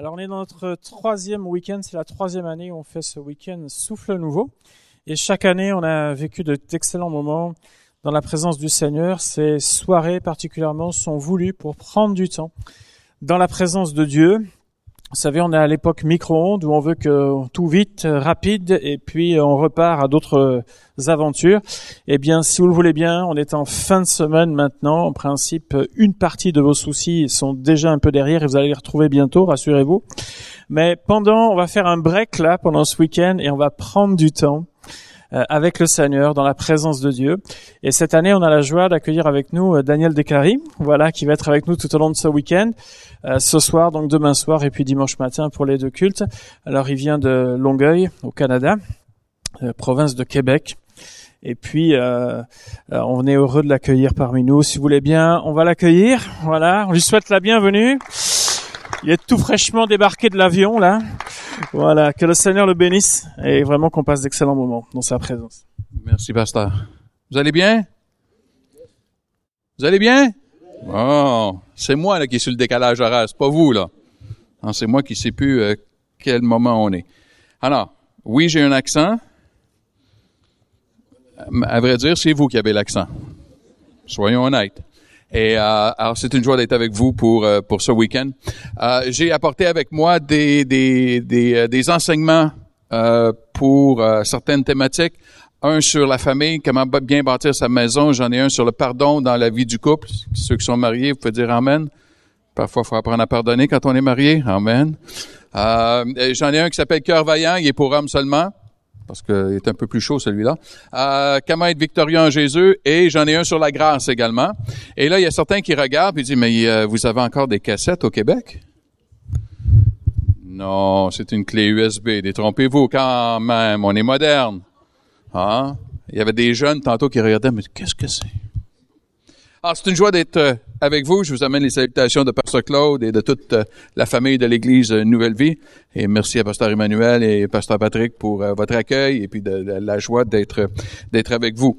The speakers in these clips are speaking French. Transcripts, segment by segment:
Alors on est dans notre troisième week-end, c'est la troisième année où on fait ce week-end Souffle Nouveau. Et chaque année, on a vécu d'excellents moments dans la présence du Seigneur. Ces soirées particulièrement sont voulues pour prendre du temps dans la présence de Dieu, vous savez, on est à l'époque micro-ondes où on veut que tout vite, rapide, et puis on repart à d'autres aventures. Eh bien, si vous le voulez bien, on est en fin de semaine maintenant. En principe, une partie de vos soucis sont déjà un peu derrière et vous allez les retrouver bientôt, rassurez-vous. Mais pendant, on va faire un break là pendant ce week-end et on va prendre du temps euh, avec le Seigneur, dans la présence de Dieu. Et cette année, on a la joie d'accueillir avec nous euh, Daniel Descaries, voilà, qui va être avec nous tout au long de ce week-end, euh, ce soir, donc demain soir, et puis dimanche matin pour les deux cultes. Alors, il vient de Longueuil, au Canada, province de Québec. Et puis, euh, on est heureux de l'accueillir parmi nous. Si vous voulez bien, on va l'accueillir. Voilà, on lui souhaite la bienvenue. Il est tout fraîchement débarqué de l'avion, là. Voilà, que le Seigneur le bénisse et vraiment qu'on passe d'excellents moments dans sa présence. Merci, pasteur. Vous allez bien? Vous allez bien? Bon, c'est moi là qui suis le décalage horaire, c'est pas vous là. c'est moi qui sais plus euh, quel moment on est. Alors, oui, j'ai un accent. À vrai dire, c'est vous qui avez l'accent. Soyons honnêtes. Et euh, alors c'est une joie d'être avec vous pour euh, pour ce week-end. Euh, j'ai apporté avec moi des des des, des enseignements pour certaines thématiques. Un sur la famille, comment bien bâtir sa maison. J'en ai un sur le pardon dans la vie du couple. Ceux qui sont mariés, vous pouvez dire Amen. Parfois, il faut apprendre à pardonner quand on est marié. Amen. J'en ai un qui s'appelle Cœur vaillant. Il est pour hommes seulement parce qu'il est un peu plus chaud celui-là. Euh, comment être victorieux en Jésus? Et j'en ai un sur la grâce également. Et là, il y a certains qui regardent et disent mais euh, vous avez encore des cassettes au Québec? Non, c'est une clé USB. Détrompez-vous quand même, on est moderne. Hein? Il y avait des jeunes tantôt qui regardaient mais qu'est-ce que c'est? Alors, c'est une joie d'être euh, avec vous. Je vous amène les salutations de Pasteur Claude et de toute euh, la famille de l'Église euh, Nouvelle Vie. Et merci à Pasteur Emmanuel et Pasteur Patrick pour votre accueil et puis de, la joie d'être d'être avec vous.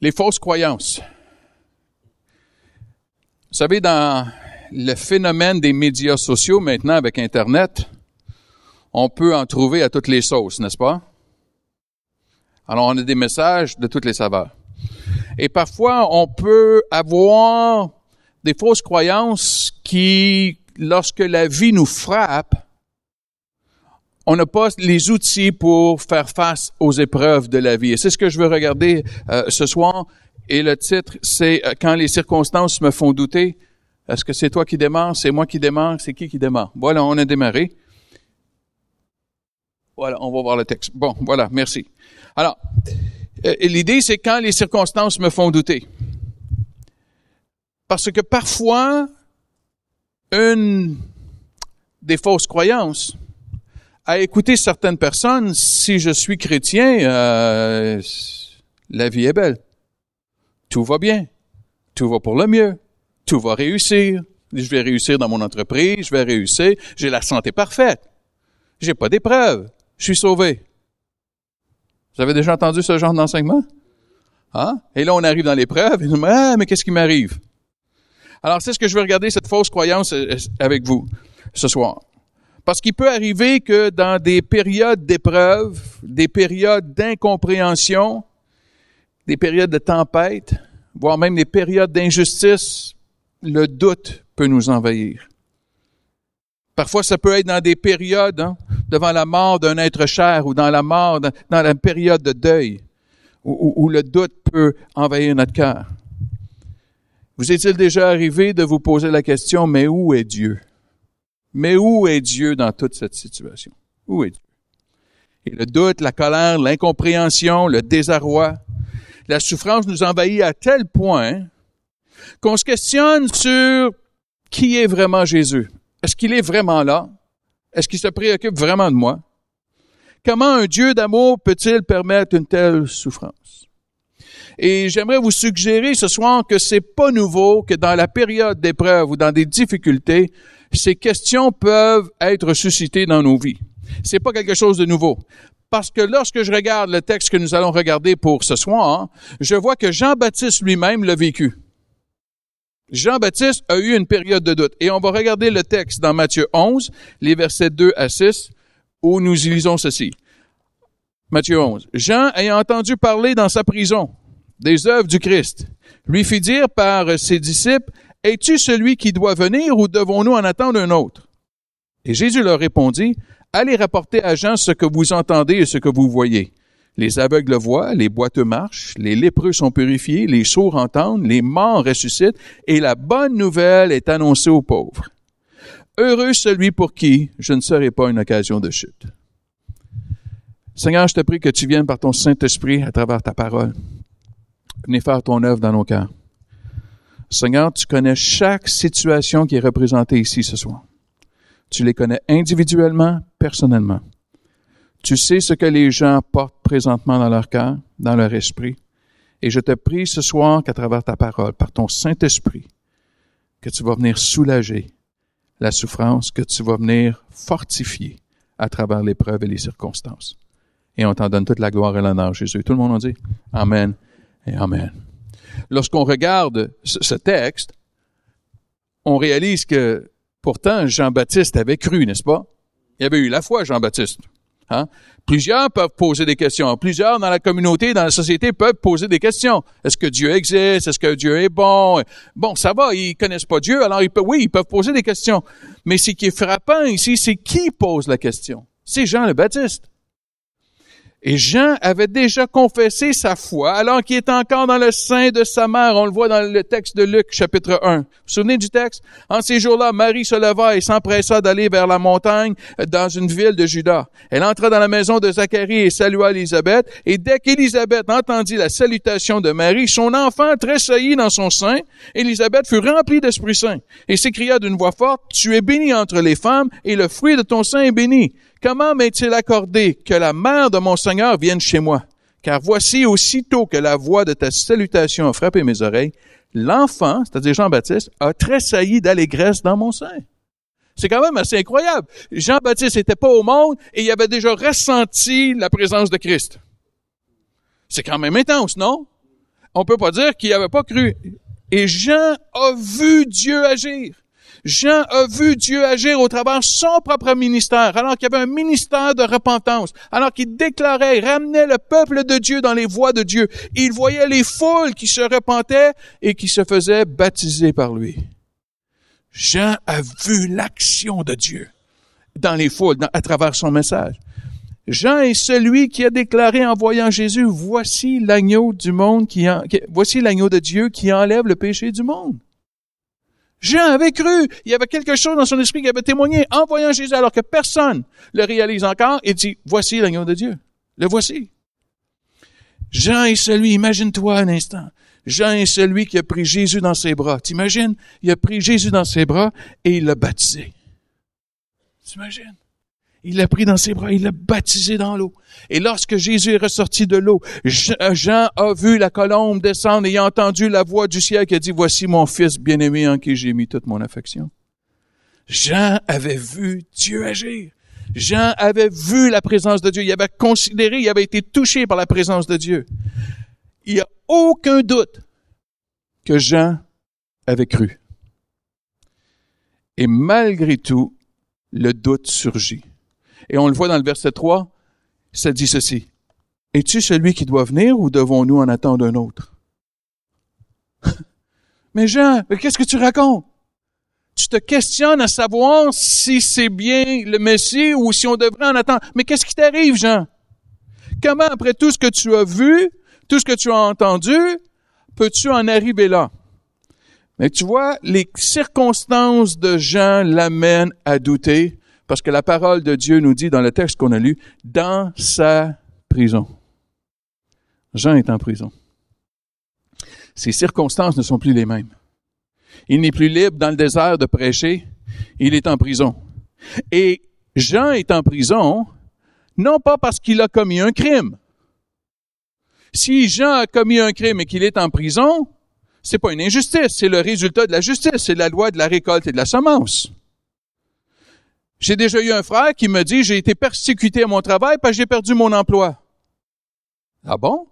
Les fausses croyances. Vous savez, dans le phénomène des médias sociaux maintenant avec Internet, on peut en trouver à toutes les sauces, n'est-ce pas? Alors, on a des messages de toutes les saveurs. Et parfois, on peut avoir des fausses croyances qui, lorsque la vie nous frappe, on n'a pas les outils pour faire face aux épreuves de la vie. Et c'est ce que je veux regarder euh, ce soir. Et le titre, c'est euh, Quand les circonstances me font douter. Est-ce que c'est toi qui démarres? C'est moi qui démarre? C'est qui qui démarre? Voilà, on a démarré. Voilà, on va voir le texte. Bon, voilà, merci. Alors, l'idée, c'est quand les circonstances me font douter. Parce que parfois, une des fausses croyances, à écouter certaines personnes, si je suis chrétien, euh, la vie est belle. Tout va bien. Tout va pour le mieux. Tout va réussir. Je vais réussir dans mon entreprise, je vais réussir. J'ai la santé parfaite. J'ai pas d'épreuves. Je suis sauvé. Vous avez déjà entendu ce genre d'enseignement? Hein? Et là, on arrive dans l'épreuve et dit, ah, mais qu'est-ce qui m'arrive? Alors, c'est ce que je veux regarder, cette fausse croyance euh, avec vous ce soir. Parce qu'il peut arriver que dans des périodes d'épreuve, des périodes d'incompréhension, des périodes de tempête, voire même des périodes d'injustice, le doute peut nous envahir. Parfois, ça peut être dans des périodes, hein, devant la mort d'un être cher ou dans la mort, dans, la période de deuil, où, le doute peut envahir notre cœur. Vous est-il déjà arrivé de vous poser la question, mais où est Dieu? Mais où est Dieu dans toute cette situation? Où est Dieu? Et le doute, la colère, l'incompréhension, le désarroi, la souffrance nous envahit à tel point qu'on se questionne sur qui est vraiment Jésus. Est-ce qu'il est vraiment là? Est-ce qu'il se préoccupe vraiment de moi? Comment un Dieu d'amour peut-il permettre une telle souffrance? Et j'aimerais vous suggérer ce soir que c'est pas nouveau que dans la période d'épreuve ou dans des difficultés, ces questions peuvent être suscitées dans nos vies. C'est pas quelque chose de nouveau. Parce que lorsque je regarde le texte que nous allons regarder pour ce soir, je vois que Jean-Baptiste lui-même l'a vécu. Jean-Baptiste a eu une période de doute. Et on va regarder le texte dans Matthieu 11, les versets 2 à 6, où nous lisons ceci. Matthieu 11. Jean, ayant entendu parler dans sa prison des œuvres du Christ, lui fit dire par ses disciples, Es-tu celui qui doit venir ou devons-nous en attendre un autre? Et Jésus leur répondit, Allez rapporter à Jean ce que vous entendez et ce que vous voyez. Les aveugles voient, les boiteux marchent, les lépreux sont purifiés, les sourds entendent, les morts ressuscitent, et la bonne nouvelle est annoncée aux pauvres. Heureux celui pour qui je ne serai pas une occasion de chute. Seigneur, je te prie que tu viennes par ton Saint-Esprit à travers ta parole. Venez faire ton œuvre dans nos cœurs. Seigneur, tu connais chaque situation qui est représentée ici ce soir. Tu les connais individuellement, personnellement. Tu sais ce que les gens portent présentement dans leur cœur, dans leur esprit. Et je te prie ce soir qu'à travers ta parole, par ton Saint-Esprit, que tu vas venir soulager la souffrance, que tu vas venir fortifier à travers l'épreuve et les circonstances. Et on t'en donne toute la gloire et l'honneur, Jésus. Tout le monde en dit Amen et Amen. Lorsqu'on regarde ce texte, on réalise que pourtant Jean-Baptiste avait cru, n'est-ce pas? Il avait eu la foi, Jean-Baptiste. Hein? Plusieurs peuvent poser des questions. Plusieurs dans la communauté, dans la société peuvent poser des questions. Est-ce que Dieu existe? Est-ce que Dieu est bon? Bon, ça va, ils connaissent pas Dieu, alors oui, ils peuvent poser des questions. Mais ce qui est frappant ici, c'est qui pose la question? C'est Jean le Baptiste. Et Jean avait déjà confessé sa foi alors qu'il était encore dans le sein de sa mère. On le voit dans le texte de Luc, chapitre 1. Vous vous souvenez du texte? En ces jours-là, Marie se leva et s'empressa d'aller vers la montagne dans une ville de Juda. Elle entra dans la maison de Zacharie et salua Élisabeth. Et dès qu'Élisabeth entendit la salutation de Marie, son enfant tressaillit dans son sein. Élisabeth fut remplie d'Esprit Saint et s'écria d'une voix forte, Tu es bénie entre les femmes et le fruit de ton sein est béni. Comment m'est-il accordé que la mère de mon Seigneur vienne chez moi? Car voici aussitôt que la voix de ta salutation a frappé mes oreilles, l'enfant, c'est-à-dire Jean-Baptiste, a tressailli d'allégresse dans mon sein. C'est quand même assez incroyable. Jean-Baptiste n'était pas au monde et il avait déjà ressenti la présence de Christ. C'est quand même intense, non? On peut pas dire qu'il n'avait pas cru. Et Jean a vu Dieu agir. Jean a vu Dieu agir au travers son propre ministère, alors qu'il y avait un ministère de repentance, alors qu'il déclarait, ramenait le peuple de Dieu dans les voies de Dieu. Il voyait les foules qui se repentaient et qui se faisaient baptiser par lui. Jean a vu l'action de Dieu dans les foules, à travers son message. Jean est celui qui a déclaré en voyant Jésus, voici l'agneau du monde qui, voici l'agneau de Dieu qui enlève le péché du monde. Jean avait cru. Il y avait quelque chose dans son esprit qui avait témoigné en voyant Jésus alors que personne le réalise encore et dit, voici l'agneau de Dieu. Le voici. Jean est celui, imagine-toi un instant. Jean est celui qui a pris Jésus dans ses bras. T'imagines? Il a pris Jésus dans ses bras et il l'a baptisé. T'imagines? Il l'a pris dans ses bras, il l'a baptisé dans l'eau. Et lorsque Jésus est ressorti de l'eau, euh, Jean a vu la colombe descendre et a entendu la voix du ciel qui a dit, voici mon fils bien-aimé en qui j'ai mis toute mon affection. Jean avait vu Dieu agir. Jean avait vu la présence de Dieu. Il avait considéré, il avait été touché par la présence de Dieu. Il n'y a aucun doute que Jean avait cru. Et malgré tout, le doute surgit. Et on le voit dans le verset 3, ça dit ceci. Es-tu celui qui doit venir ou devons-nous en attendre un autre? Mais Jean, qu'est-ce que tu racontes? Tu te questionnes à savoir si c'est bien le Messie ou si on devrait en attendre. Mais qu'est-ce qui t'arrive, Jean? Comment, après tout ce que tu as vu, tout ce que tu as entendu, peux-tu en arriver là? Mais tu vois, les circonstances de Jean l'amènent à douter parce que la parole de Dieu nous dit dans le texte qu'on a lu, dans sa prison. Jean est en prison. Ses circonstances ne sont plus les mêmes. Il n'est plus libre dans le désert de prêcher, il est en prison. Et Jean est en prison, non pas parce qu'il a commis un crime. Si Jean a commis un crime et qu'il est en prison, c'est pas une injustice, c'est le résultat de la justice, c'est la loi de la récolte et de la semence. J'ai déjà eu un frère qui me dit, j'ai été persécuté à mon travail parce que j'ai perdu mon emploi. Ah bon?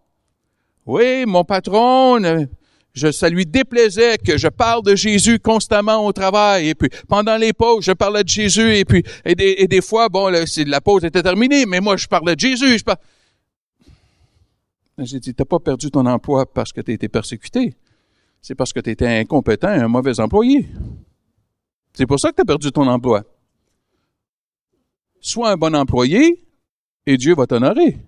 Oui, mon patron, je, ça lui déplaisait que je parle de Jésus constamment au travail. Et puis, pendant les pauses, je parlais de Jésus. Et puis, et des, fois, bon, la pause était terminée, mais moi, je parlais de Jésus. Je J'ai dit, t'as pas perdu ton emploi parce que tu été persécuté. C'est parce que tu étais incompétent et un mauvais employé. C'est pour ça que tu as perdu ton emploi. Sois un bon employé et Dieu va t'honorer.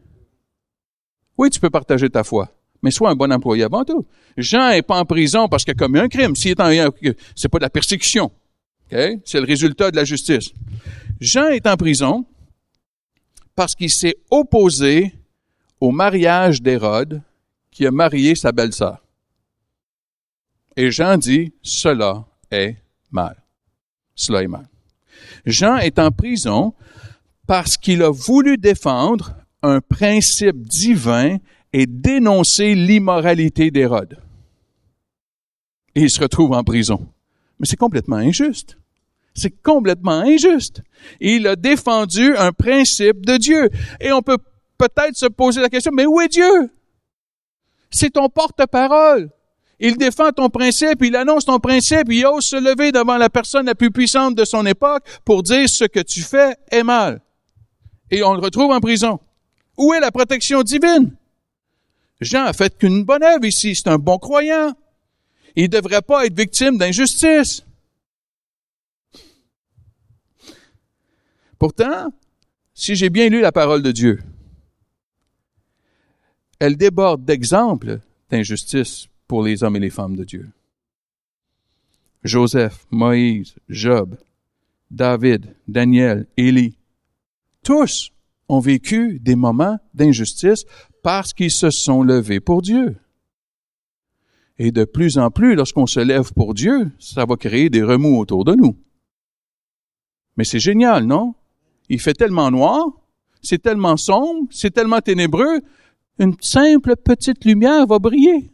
Oui, tu peux partager ta foi mais sois un bon employé avant tout. Jean est pas en prison parce qu'il a commis un crime. S'il est c'est pas de la persécution. C'est le résultat de la justice. Jean est en prison parce qu'il s'est opposé au mariage d'Hérode qui a marié sa belle-sœur. Et Jean dit, cela est mal. Cela est mal. Jean est en prison parce qu'il a voulu défendre un principe divin et dénoncer l'immoralité d'Hérode. Il se retrouve en prison. Mais c'est complètement injuste. C'est complètement injuste. Il a défendu un principe de Dieu. Et on peut peut-être se poser la question, mais où est Dieu? C'est ton porte-parole. Il défend ton principe, il annonce ton principe, il ose se lever devant la personne la plus puissante de son époque pour dire ce que tu fais est mal. Et on le retrouve en prison. Où est la protection divine? Jean a fait qu'une bonne œuvre ici. C'est un bon croyant. Il ne devrait pas être victime d'injustice. Pourtant, si j'ai bien lu la parole de Dieu, elle déborde d'exemples d'injustice pour les hommes et les femmes de Dieu. Joseph, Moïse, Job, David, Daniel, Élie, tous ont vécu des moments d'injustice parce qu'ils se sont levés pour Dieu. Et de plus en plus, lorsqu'on se lève pour Dieu, ça va créer des remous autour de nous. Mais c'est génial, non? Il fait tellement noir, c'est tellement sombre, c'est tellement ténébreux, une simple petite lumière va briller.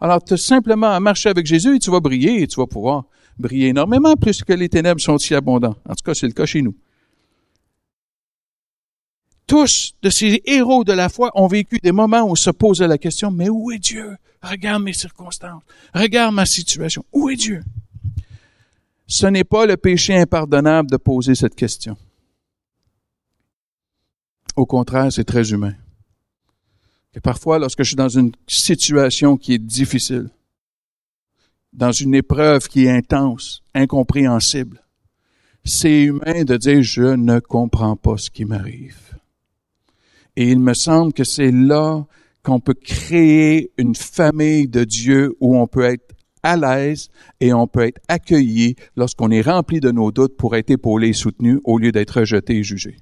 Alors, tu as simplement à marcher avec Jésus et tu vas briller et tu vas pouvoir briller énormément plus que les ténèbres sont si abondants. En tout cas, c'est le cas chez nous tous de ces héros de la foi ont vécu des moments où on se posait la question, mais où est Dieu? Regarde mes circonstances. Regarde ma situation. Où est Dieu? Ce n'est pas le péché impardonnable de poser cette question. Au contraire, c'est très humain. Parfois, lorsque je suis dans une situation qui est difficile, dans une épreuve qui est intense, incompréhensible, c'est humain de dire je ne comprends pas ce qui m'arrive. Et il me semble que c'est là qu'on peut créer une famille de Dieu où on peut être à l'aise et on peut être accueilli lorsqu'on est rempli de nos doutes pour être épaulé et soutenu au lieu d'être rejeté et jugé.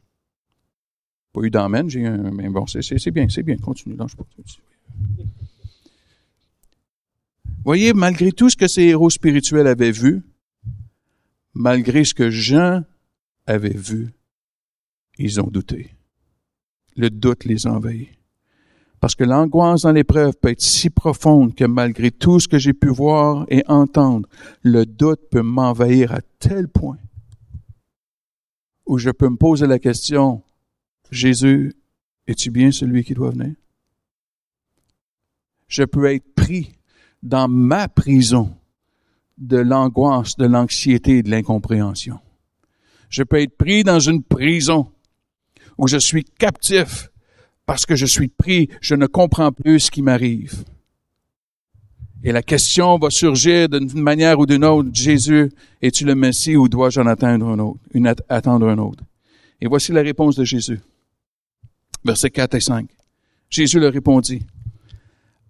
Pas eu d'amène, j'ai un, mais bon, c'est, bien, c'est bien, continue. Voyez, malgré tout ce que ces héros spirituels avaient vu, malgré ce que Jean avait vu, ils ont douté le doute les envahit. Parce que l'angoisse dans l'épreuve peut être si profonde que malgré tout ce que j'ai pu voir et entendre, le doute peut m'envahir à tel point où je peux me poser la question, Jésus, es-tu bien celui qui doit venir? Je peux être pris dans ma prison de l'angoisse, de l'anxiété et de l'incompréhension. Je peux être pris dans une prison où je suis captif parce que je suis pris, je ne comprends plus ce qui m'arrive. Et la question va surgir d'une manière ou d'une autre, Jésus, es-tu le Messie ou dois-je en attendre un autre, attendre un autre? Et voici la réponse de Jésus. Versets 4 et 5. Jésus leur répondit,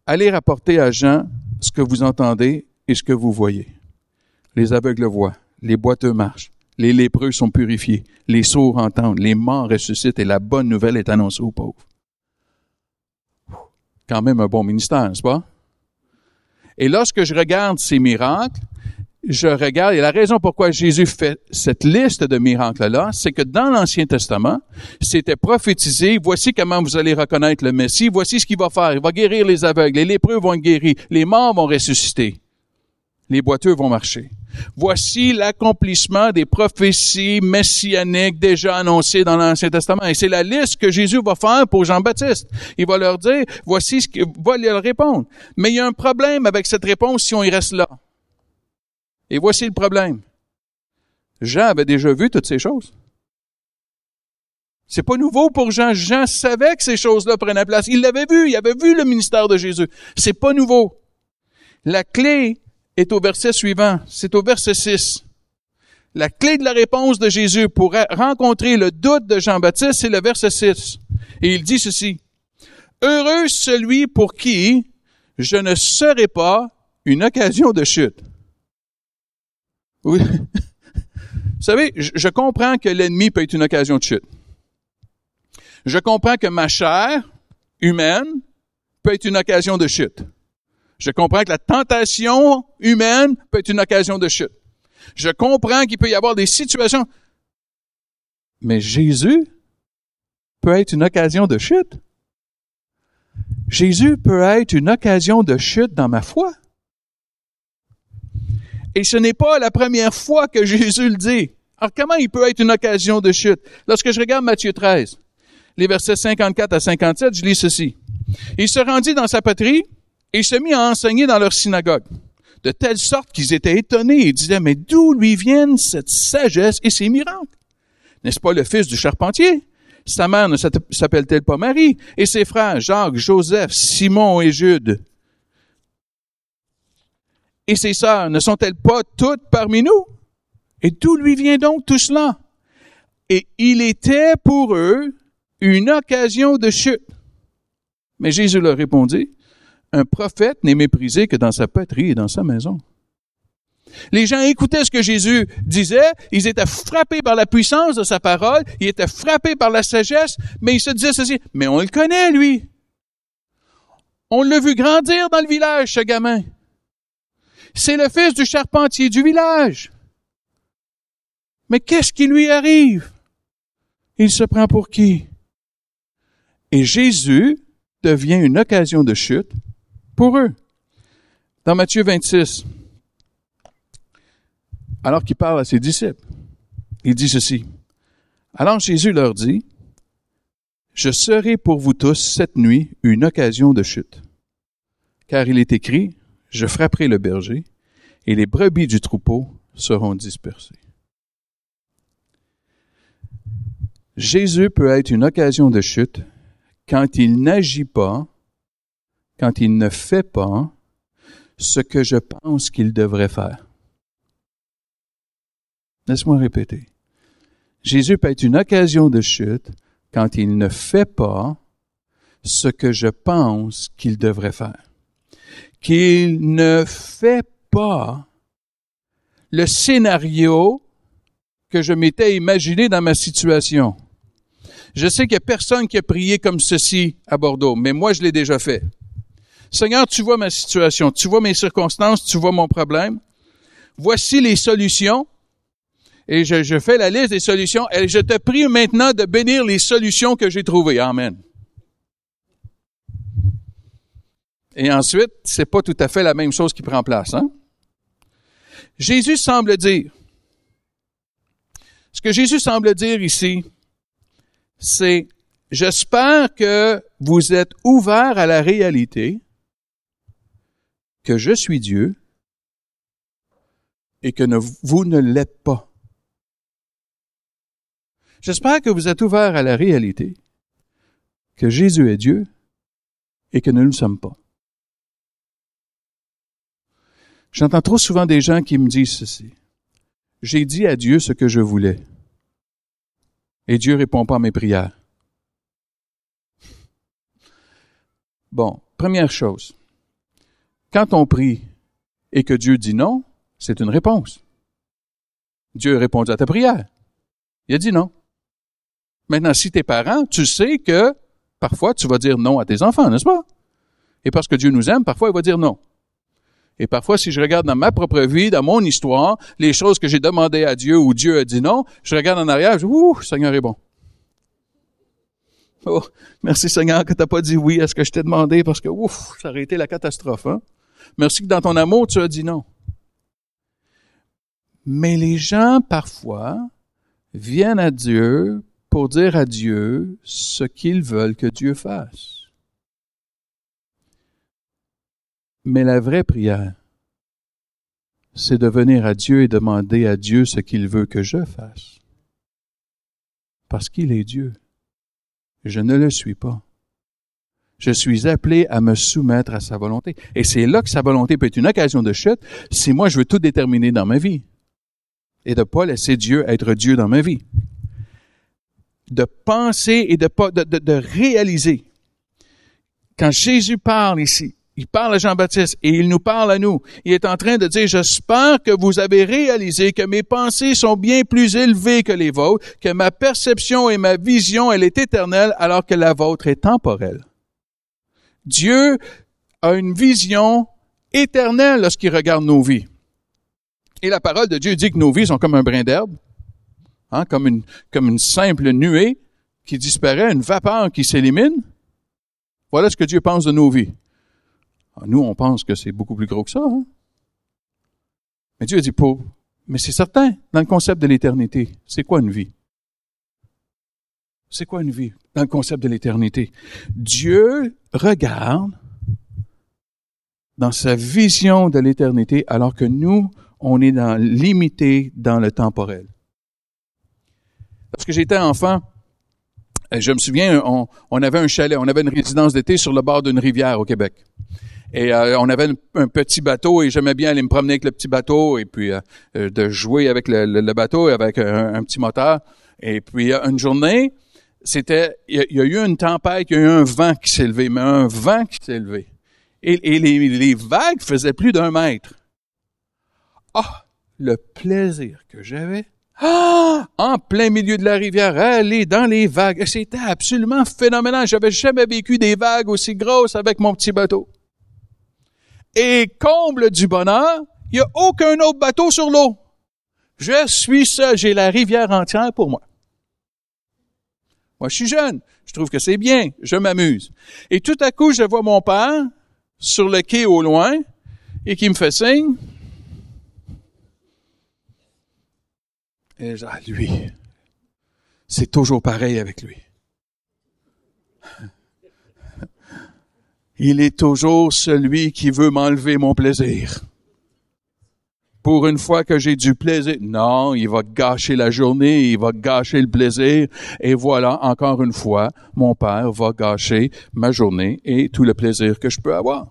Allez rapporter à Jean ce que vous entendez et ce que vous voyez. Les aveugles voient, les boiteux marchent, les lépreux sont purifiés, les sourds entendent, les morts ressuscitent et la bonne nouvelle est annoncée aux pauvres. Quand même un bon ministère, n'est-ce pas? Et lorsque je regarde ces miracles, je regarde, et la raison pourquoi Jésus fait cette liste de miracles-là, c'est que dans l'Ancien Testament, c'était prophétisé, voici comment vous allez reconnaître le Messie, voici ce qu'il va faire, il va guérir les aveugles, les lépreux vont guérir, les morts vont ressusciter, les boiteux vont marcher. Voici l'accomplissement des prophéties messianiques déjà annoncées dans l'Ancien Testament. Et c'est la liste que Jésus va faire pour Jean-Baptiste. Il va leur dire, voici ce qu'il va leur répondre. Mais il y a un problème avec cette réponse si on y reste là. Et voici le problème. Jean avait déjà vu toutes ces choses. C'est pas nouveau pour Jean. Jean savait que ces choses-là prenaient place. Il l'avait vu. Il avait vu le ministère de Jésus. C'est pas nouveau. La clé est au verset suivant. C'est au verset 6. La clé de la réponse de Jésus pour rencontrer le doute de Jean-Baptiste, c'est le verset 6. Et il dit ceci. Heureux celui pour qui je ne serai pas une occasion de chute. Vous savez, je comprends que l'ennemi peut être une occasion de chute. Je comprends que ma chair humaine peut être une occasion de chute. Je comprends que la tentation humaine peut être une occasion de chute. Je comprends qu'il peut y avoir des situations. Mais Jésus peut être une occasion de chute. Jésus peut être une occasion de chute dans ma foi. Et ce n'est pas la première fois que Jésus le dit. Alors comment il peut être une occasion de chute? Lorsque je regarde Matthieu 13, les versets 54 à 57, je lis ceci. Il se rendit dans sa patrie et se mit à enseigner dans leur synagogue, de telle sorte qu'ils étaient étonnés et disaient, mais d'où lui viennent cette sagesse et ces miracles? N'est-ce pas le fils du charpentier? Sa mère ne s'appelle-t-elle pas Marie? Et ses frères, Jacques, Joseph, Simon et Jude? Et ses sœurs, ne sont-elles pas toutes parmi nous? Et d'où lui vient donc tout cela? Et il était pour eux une occasion de chute. Mais Jésus leur répondit, un prophète n'est méprisé que dans sa patrie et dans sa maison. Les gens écoutaient ce que Jésus disait, ils étaient frappés par la puissance de sa parole, ils étaient frappés par la sagesse, mais ils se disaient ceci, mais on le connaît, lui. On l'a vu grandir dans le village, ce gamin. C'est le fils du charpentier du village. Mais qu'est-ce qui lui arrive? Il se prend pour qui? Et Jésus devient une occasion de chute pour eux. Dans Matthieu 26, alors qu'il parle à ses disciples, il dit ceci. Alors Jésus leur dit, Je serai pour vous tous cette nuit une occasion de chute. Car il est écrit, Je frapperai le berger, et les brebis du troupeau seront dispersées. Jésus peut être une occasion de chute quand il n'agit pas, quand il ne fait pas ce que je pense qu'il devrait faire. Laisse-moi répéter. Jésus peut être une occasion de chute quand il ne fait pas ce que je pense qu'il devrait faire. Qu'il ne fait pas le scénario que je m'étais imaginé dans ma situation. Je sais qu'il n'y a personne qui a prié comme ceci à Bordeaux, mais moi, je l'ai déjà fait. Seigneur, tu vois ma situation, tu vois mes circonstances, tu vois mon problème. Voici les solutions. Et je, fais la liste des solutions et je te prie maintenant de bénir les solutions que j'ai trouvées. Amen. Et ensuite, c'est pas tout à fait la même chose qui prend place, hein? Jésus semble dire, ce que Jésus semble dire ici, c'est j'espère que vous êtes ouverts à la réalité que je suis Dieu et que vous ne l'êtes pas. J'espère que vous êtes ouverts à la réalité que Jésus est Dieu et que nous ne le sommes pas. J'entends trop souvent des gens qui me disent ceci. J'ai dit à Dieu ce que je voulais et Dieu répond pas à mes prières. Bon, première chose. Quand on prie et que Dieu dit non, c'est une réponse. Dieu a répondu à ta prière. Il a dit non. Maintenant, si tes parents, tu sais que parfois tu vas dire non à tes enfants, n'est-ce pas? Et parce que Dieu nous aime, parfois il va dire non. Et parfois, si je regarde dans ma propre vie, dans mon histoire, les choses que j'ai demandées à Dieu ou Dieu a dit non, je regarde en arrière, je dis, ouh, Seigneur est bon. Oh, merci Seigneur que tu n'as pas dit oui à ce que je t'ai demandé parce que, ouf, ça aurait été la catastrophe. Hein? Merci que dans ton amour, tu as dit non. Mais les gens, parfois, viennent à Dieu pour dire à Dieu ce qu'ils veulent que Dieu fasse. Mais la vraie prière, c'est de venir à Dieu et demander à Dieu ce qu'il veut que je fasse. Parce qu'il est Dieu. Je ne le suis pas. Je suis appelé à me soumettre à sa volonté. Et c'est là que sa volonté peut être une occasion de chute si moi je veux tout déterminer dans ma vie. Et de pas laisser Dieu être Dieu dans ma vie. De penser et de, de, de, de réaliser. Quand Jésus parle ici, il parle à Jean-Baptiste et il nous parle à nous. Il est en train de dire, j'espère que vous avez réalisé que mes pensées sont bien plus élevées que les vôtres, que ma perception et ma vision, elle est éternelle alors que la vôtre est temporelle. Dieu a une vision éternelle lorsqu'il regarde nos vies. Et la parole de Dieu dit que nos vies sont comme un brin d'herbe, hein, comme, une, comme une simple nuée qui disparaît, une vapeur qui s'élimine. Voilà ce que Dieu pense de nos vies. Ah, nous, on pense que c'est beaucoup plus gros que ça. Hein? Mais Dieu a dit pas. Mais c'est certain, dans le concept de l'éternité, c'est quoi une vie? C'est quoi une vie dans le concept de l'éternité? Dieu regarde dans sa vision de l'éternité alors que nous, on est dans, limité dans le temporel. Lorsque j'étais enfant, je me souviens, on, avait un chalet, on avait une résidence d'été sur le bord d'une rivière au Québec. Et euh, on avait un, petit bateau et j'aimais bien aller me promener avec le petit bateau et puis euh, euh, de jouer avec le, le, bateau avec un, petit moteur. Et puis une journée, c'était, il y, a eu une tempête, il y a eu un vent qui s'est levé, mais un vent qui s'est levé. Et, et les, les, vagues faisaient plus d'un mètre. Ah, le plaisir que j'avais. Ah, en plein milieu de la rivière, aller dans les vagues. C'était absolument phénoménal. J'avais jamais vécu des vagues aussi grosses avec mon petit bateau. Et comble du bonheur, il n'y a aucun autre bateau sur l'eau. Je suis seul, j'ai la rivière entière pour moi. Moi, je suis jeune, je trouve que c'est bien, je m'amuse. Et tout à coup, je vois mon père sur le quai au loin et qui me fait signe. Et je ah, lui, c'est toujours pareil avec lui. Il est toujours celui qui veut m'enlever mon plaisir. Pour une fois que j'ai du plaisir, non, il va gâcher la journée, il va gâcher le plaisir, et voilà, encore une fois, mon Père va gâcher ma journée et tout le plaisir que je peux avoir.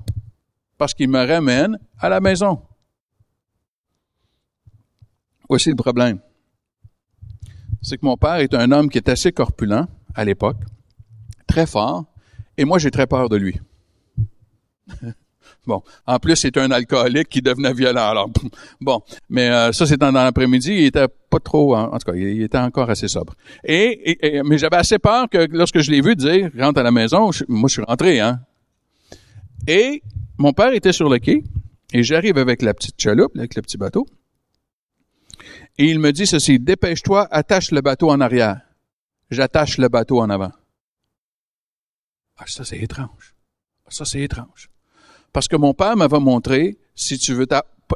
Parce qu'il me ramène à la maison. Voici le problème. C'est que mon père est un homme qui est assez corpulent à l'époque, très fort, et moi j'ai très peur de lui. Bon, en plus, c'est un alcoolique qui devenait violent. Alors, bon, mais euh, ça, c'est dans, l'après-midi. Il était pas trop, en, tout cas, il, était encore assez sobre. Et, mais j'avais assez peur que lorsque je l'ai vu dire, rentre à la maison, moi, je suis rentré, hein. Et mon père était sur le quai, et j'arrive avec la petite chaloupe, avec le petit bateau. Et il me dit ceci, dépêche-toi, attache le bateau en arrière. J'attache le bateau en avant. Ah, ça, c'est étrange. Ça, c'est étrange. Parce que mon père m'avait montré, si tu veux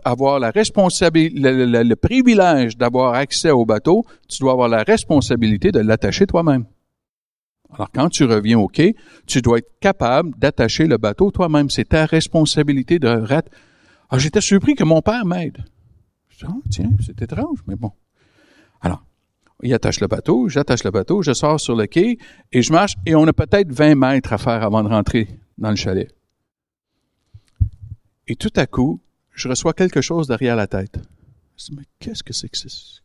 avoir la responsabilité, le, privilège d'avoir accès au bateau, tu dois avoir la responsabilité de l'attacher toi-même. Alors, quand tu reviens au quai, tu dois être capable d'attacher le bateau toi-même. C'est ta responsabilité de Alors, ah, j'étais surpris que mon père m'aide. Je oh, tiens, c'est étrange, mais bon. Alors, il attache le bateau, j'attache le bateau, je sors sur le quai et je marche et on a peut-être 20 mètres à faire avant de rentrer dans le chalet. Et tout à coup, je reçois quelque chose derrière la tête. Je dis, mais qu'est-ce que c'est que c'est?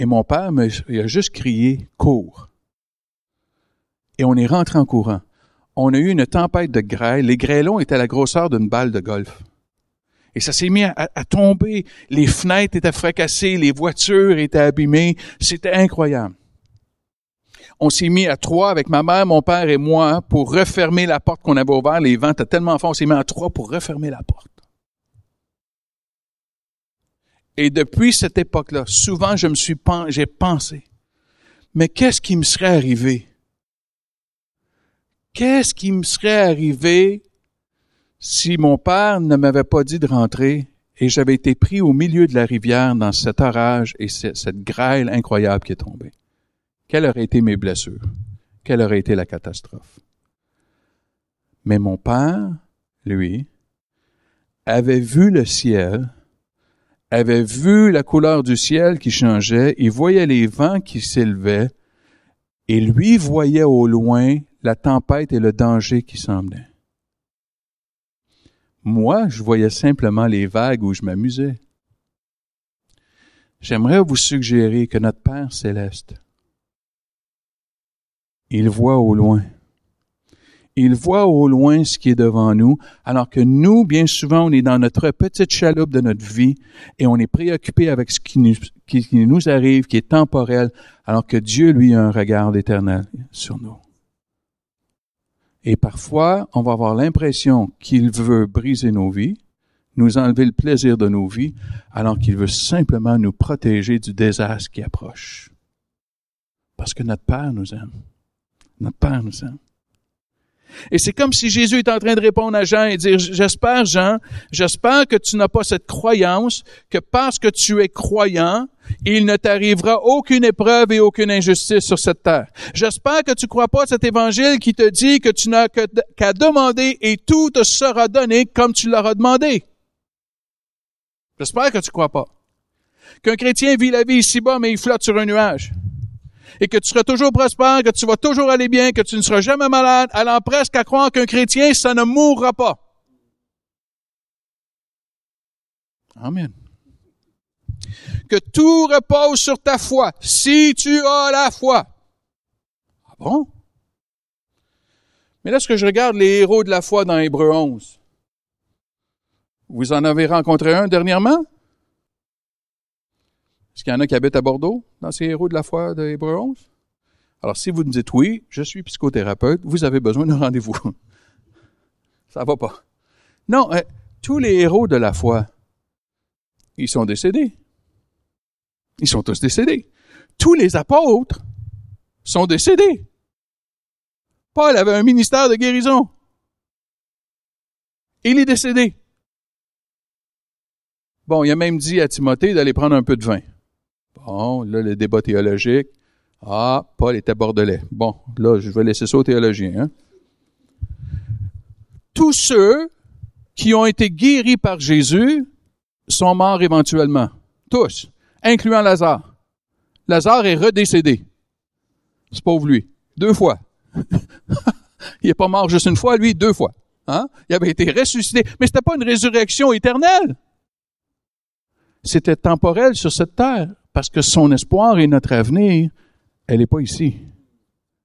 Et mon père me, il a juste crié, cours. Et on est rentré en courant. On a eu une tempête de grêle. Les grêlons étaient à la grosseur d'une balle de golf. Et ça s'est mis à, à, tomber. Les fenêtres étaient fracassées, les voitures étaient abîmées. C'était incroyable on s'est mis à trois avec ma mère, mon père et moi pour refermer la porte qu'on avait ouverte. Les vents étaient tellement forts, on s'est mis à trois pour refermer la porte. Et depuis cette époque-là, souvent je me suis j'ai pensé, mais qu'est-ce qui me serait arrivé? Qu'est-ce qui me serait arrivé si mon père ne m'avait pas dit de rentrer et j'avais été pris au milieu de la rivière dans cet orage et cette grêle incroyable qui est tombée? Quelles auraient été mes blessures? Quelle aurait été la catastrophe? Mais mon père, lui, avait vu le ciel, avait vu la couleur du ciel qui changeait, il voyait les vents qui s'élevaient, et lui voyait au loin la tempête et le danger qui s'en Moi, je voyais simplement les vagues où je m'amusais. J'aimerais vous suggérer que notre Père céleste, il voit au loin. Il voit au loin ce qui est devant nous, alors que nous, bien souvent, on est dans notre petite chaloupe de notre vie et on est préoccupé avec ce qui nous, arrive, qui est temporel, alors que Dieu, lui, a un regard éternel sur nous. Et parfois, on va avoir l'impression qu'il veut briser nos vies, nous enlever le plaisir de nos vies, alors qu'il veut simplement nous protéger du désastre qui approche. Parce que notre Père nous aime. Notre Père nous. Et c'est comme si Jésus est en train de répondre à Jean et dire, j'espère, Jean, j'espère que tu n'as pas cette croyance que parce que tu es croyant, il ne t'arrivera aucune épreuve et aucune injustice sur cette terre. J'espère que tu crois pas cet évangile qui te dit que tu n'as qu'à demander et tout te sera donné comme tu l'auras demandé. J'espère que tu crois pas. Qu'un chrétien vit la vie ici-bas, mais il flotte sur un nuage et que tu seras toujours prospère, que tu vas toujours aller bien, que tu ne seras jamais malade, allant presque à croire qu'un chrétien, ça ne mourra pas. Amen. Que tout repose sur ta foi, si tu as la foi. Ah bon? Mais là, ce que je regarde les héros de la foi dans Hébreu 11, vous en avez rencontré un dernièrement? Est-ce qu'il y en a qui habitent à Bordeaux dans ces héros de la foi de Hébreu 11? Alors, si vous me dites oui, je suis psychothérapeute, vous avez besoin d'un rendez-vous. Ça va pas. Non, euh, tous les héros de la foi, ils sont décédés. Ils sont tous décédés. Tous les apôtres sont décédés. Paul avait un ministère de guérison. Il est décédé. Bon, il a même dit à Timothée d'aller prendre un peu de vin. Bon, là, le débat théologique. Ah, Paul était bordelais. Bon, là, je vais laisser ça aux théologiens. Hein. Tous ceux qui ont été guéris par Jésus sont morts éventuellement. Tous, incluant Lazare. Lazare est redécédé. C'est pauvre lui. Deux fois. il n'est pas mort juste une fois, lui, deux fois. Hein? Il avait été ressuscité. Mais c'était pas une résurrection éternelle. C'était temporel sur cette terre parce que son espoir et notre avenir, elle n'est pas ici.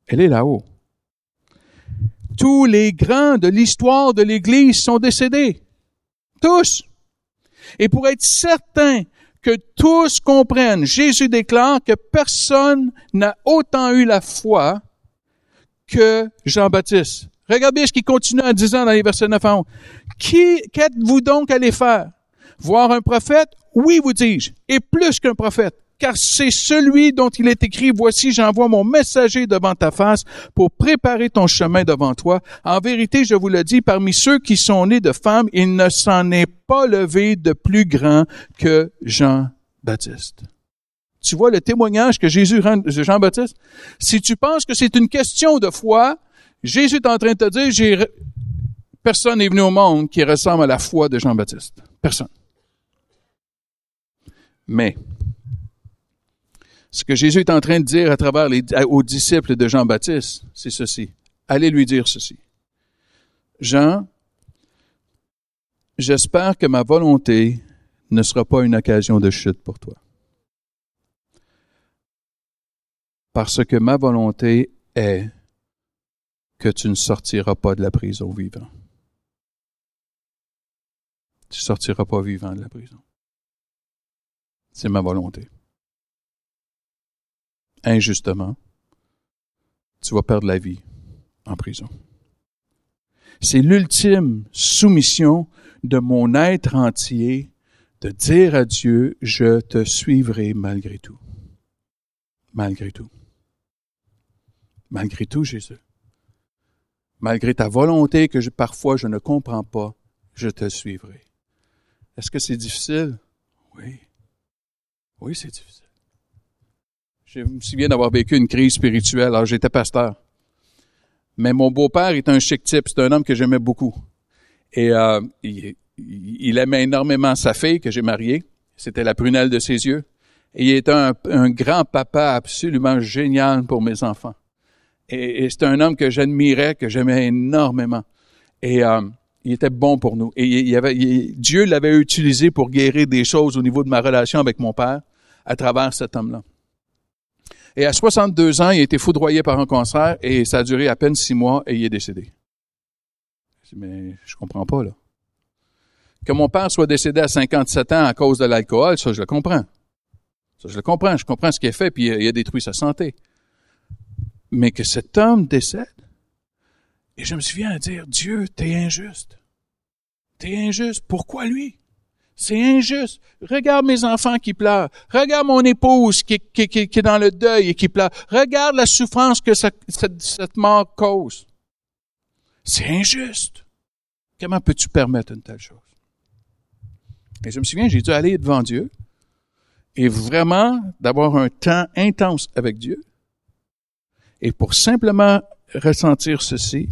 Elle est là-haut. Tous les grands de l'histoire de l'Église sont décédés. Tous. Et pour être certain que tous comprennent, Jésus déclare que personne n'a autant eu la foi que Jean-Baptiste. Regardez ce qu'il continue en disant dans les versets 9 à 11. Qui, qu'êtes-vous donc allé faire? Voir un prophète? Oui, vous dis-je, et plus qu'un prophète, car c'est celui dont il est écrit, voici, j'envoie mon messager devant ta face pour préparer ton chemin devant toi. En vérité, je vous le dis, parmi ceux qui sont nés de femmes, il ne s'en est pas levé de plus grand que Jean-Baptiste. Tu vois le témoignage que Jésus rend de Jean-Baptiste? Si tu penses que c'est une question de foi, Jésus est en train de te dire, personne n'est venu au monde qui ressemble à la foi de Jean-Baptiste. Personne. Mais, ce que Jésus est en train de dire à travers les, aux disciples de Jean-Baptiste, c'est ceci. Allez lui dire ceci. Jean, j'espère que ma volonté ne sera pas une occasion de chute pour toi. Parce que ma volonté est que tu ne sortiras pas de la prison vivant. Tu ne sortiras pas vivant de la prison. C'est ma volonté. Injustement, tu vas perdre la vie en prison. C'est l'ultime soumission de mon être entier de dire à Dieu, je te suivrai malgré tout. Malgré tout. Malgré tout, Jésus. Malgré ta volonté que parfois je ne comprends pas, je te suivrai. Est-ce que c'est difficile? Oui. Oui, c'est difficile. Je me souviens d'avoir vécu une crise spirituelle. Alors, j'étais pasteur. Mais mon beau-père est un chic type. C'est un homme que j'aimais beaucoup. Et euh, il, aimait énormément sa fille que j'ai mariée. C'était la prunelle de ses yeux. Et il était un, un grand-papa absolument génial pour mes enfants. Et, et c'est un homme que j'admirais, que j'aimais énormément. Et euh, il était bon pour nous. Et il, avait, Dieu l'avait utilisé pour guérir des choses au niveau de ma relation avec mon père à travers cet homme-là. Et à 62 ans, il a été foudroyé par un cancer et ça a duré à peine six mois et il est décédé. Mais je comprends pas, là. Que mon père soit décédé à 57 ans à cause de l'alcool, ça, je le comprends. Ça, je le comprends. Je comprends ce qu'il a fait, puis il a détruit sa santé. Mais que cet homme décède, et je me souviens à dire, Dieu, t'es injuste. T'es injuste. Pourquoi lui? C'est injuste. Regarde mes enfants qui pleurent. Regarde mon épouse qui, est dans le deuil et qui pleure. Regarde la souffrance que cette, cette mort cause. C'est injuste. Comment peux-tu permettre une telle chose? Et je me souviens, j'ai dû aller devant Dieu et vraiment d'avoir un temps intense avec Dieu. Et pour simplement ressentir ceci,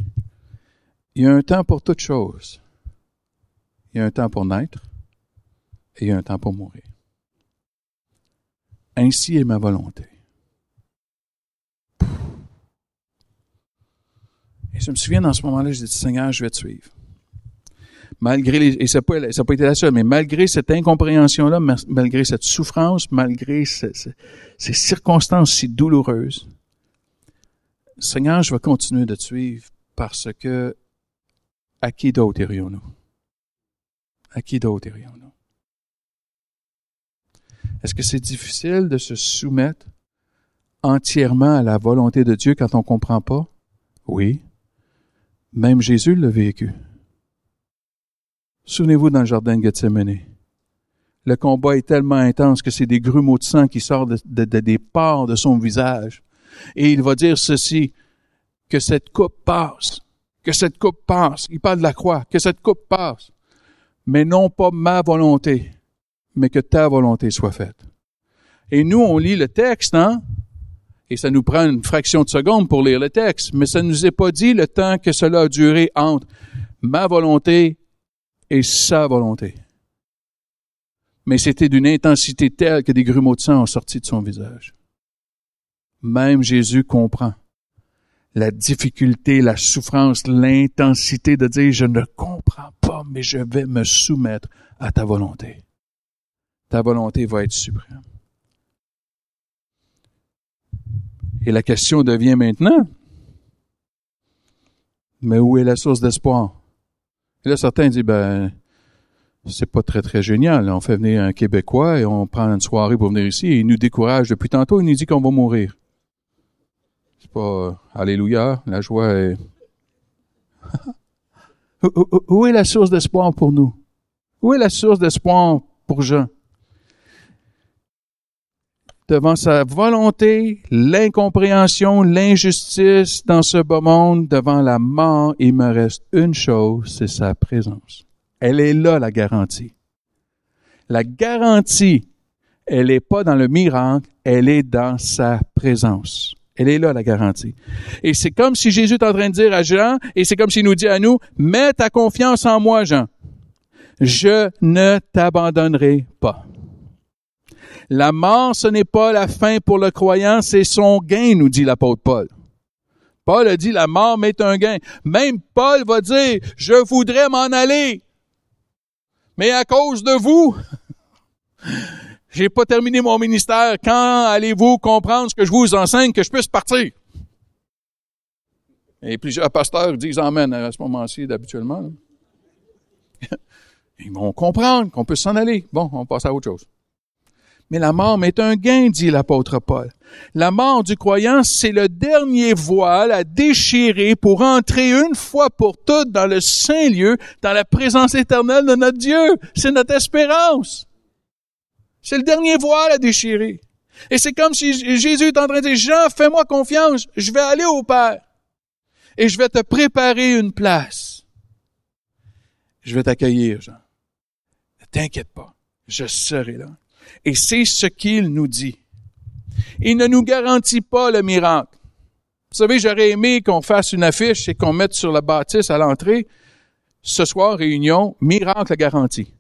il y a un temps pour toute chose. Il y a un temps pour naître et il y a un temps pour mourir. Ainsi est ma volonté. Et je me souviens dans ce moment-là, je dis, Seigneur, je vais te suivre. Malgré les, et ça n'a pas, été la seule, mais malgré cette incompréhension-là, malgré cette souffrance, malgré ces circonstances si douloureuses, Seigneur, je vais continuer de te suivre parce que à qui d'autre irions-nous? À qui d'autre irions-nous? Est-ce que c'est difficile de se soumettre entièrement à la volonté de Dieu quand on ne comprend pas? Oui. Même Jésus l'a vécu. Souvenez-vous dans le jardin de Gethsemane. Le combat est tellement intense que c'est des grumeaux de sang qui sortent de, des pores de son visage. Et il va dire ceci, que cette coupe passe, que cette coupe passe. Il parle de la croix, que cette coupe passe. Mais non pas ma volonté, mais que ta volonté soit faite. Et nous, on lit le texte, hein? Et ça nous prend une fraction de seconde pour lire le texte, mais ça ne nous est pas dit le temps que cela a duré entre ma volonté et sa volonté. Mais c'était d'une intensité telle que des grumeaux de sang ont sorti de son visage. Même Jésus comprend la difficulté, la souffrance, l'intensité de dire je ne comprends pas, mais je vais me soumettre à ta volonté. Ta volonté va être suprême. Et la question devient maintenant, mais où est la source d'espoir? Et là, certains disent, ben, c'est pas très, très génial. On fait venir un Québécois et on prend une soirée pour venir ici et il nous décourage depuis tantôt, il nous dit qu'on va mourir. C'est pas, euh, alléluia, la joie est... où est la source d'espoir pour nous? Où est la source d'espoir pour Jean? devant sa volonté, l'incompréhension, l'injustice dans ce beau monde, devant la mort, il me reste une chose, c'est sa présence. Elle est là, la garantie. La garantie, elle n'est pas dans le miracle, elle est dans sa présence. Elle est là, la garantie. Et c'est comme si Jésus est en train de dire à Jean, et c'est comme s'il nous dit à nous, mets ta confiance en moi, Jean. Je ne t'abandonnerai pas. La mort, ce n'est pas la fin pour le croyant, c'est son gain, nous dit l'apôtre Paul. Paul a dit, la mort m'est un gain. Même Paul va dire, je voudrais m'en aller. Mais à cause de vous, j'ai pas terminé mon ministère. Quand allez-vous comprendre ce que je vous enseigne que je puisse partir? Et plusieurs pasteurs disent Amen à ce moment-ci, d'habituellement. Ils vont comprendre qu'on peut s'en aller. Bon, on passe à autre chose. Mais la mort m'est un gain, dit l'apôtre Paul. La mort du croyant, c'est le dernier voile à déchirer pour entrer une fois pour toutes dans le saint lieu, dans la présence éternelle de notre Dieu. C'est notre espérance. C'est le dernier voile à déchirer. Et c'est comme si Jésus est en train de dire, Jean, fais-moi confiance, je vais aller au Père. Et je vais te préparer une place. Je vais t'accueillir, Jean. T'inquiète pas, je serai là. Et c'est ce qu'il nous dit. Il ne nous garantit pas le miracle. Vous savez, j'aurais aimé qu'on fasse une affiche et qu'on mette sur la bâtisse à l'entrée, ce soir, réunion, miracle garanti.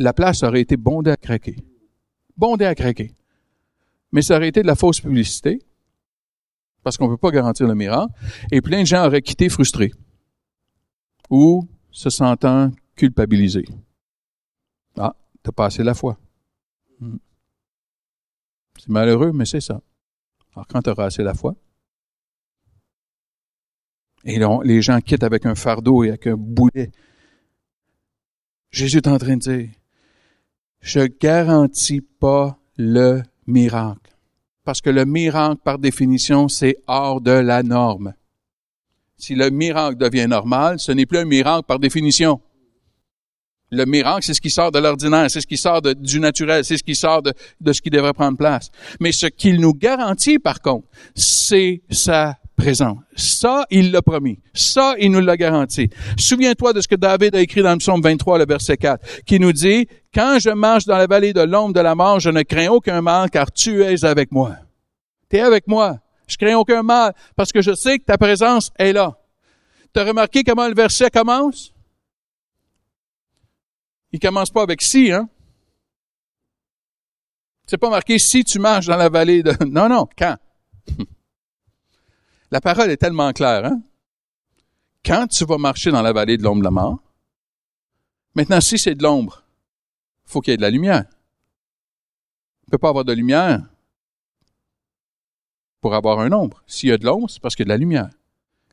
La place aurait été bondée à craquer. Bondée à craquer. Mais ça aurait été de la fausse publicité, parce qu'on ne peut pas garantir le miracle, et plein de gens auraient quitté frustrés ou se sentant culpabilisés. Ah, t'as passé la foi. Hmm. C'est malheureux, mais c'est ça. Alors quand tu auras assez la foi, et les gens quittent avec un fardeau et avec un boulet, Jésus est en train de dire, je garantis pas le miracle. Parce que le miracle, par définition, c'est hors de la norme. Si le miracle devient normal, ce n'est plus un miracle par définition. Le miracle, c'est ce qui sort de l'ordinaire, c'est ce qui sort du naturel, c'est ce qui sort de, de ce qui devrait prendre place. Mais ce qu'il nous garantit, par contre, c'est sa Ça, il l'a promis. Ça, il nous l'a garanti. Souviens-toi de ce que David a écrit dans le psaume 23, le verset 4, qui nous dit, quand je marche dans la vallée de l'ombre de la mort, je ne crains aucun mal, car tu es avec moi. Tu es avec moi. Je crains aucun mal, parce que je sais que ta présence est là. Tu as remarqué comment le verset commence? Il commence pas avec si, hein? C'est pas marqué si tu marches dans la vallée de... Non, non, quand? La parole est tellement claire, hein? Quand tu vas marcher dans la vallée de l'ombre de la mort, maintenant, si c'est de l'ombre, faut qu'il y ait de la lumière. Il ne peut pas avoir de lumière pour avoir un ombre. S'il y a de l'ombre, c'est parce qu'il y a de la lumière.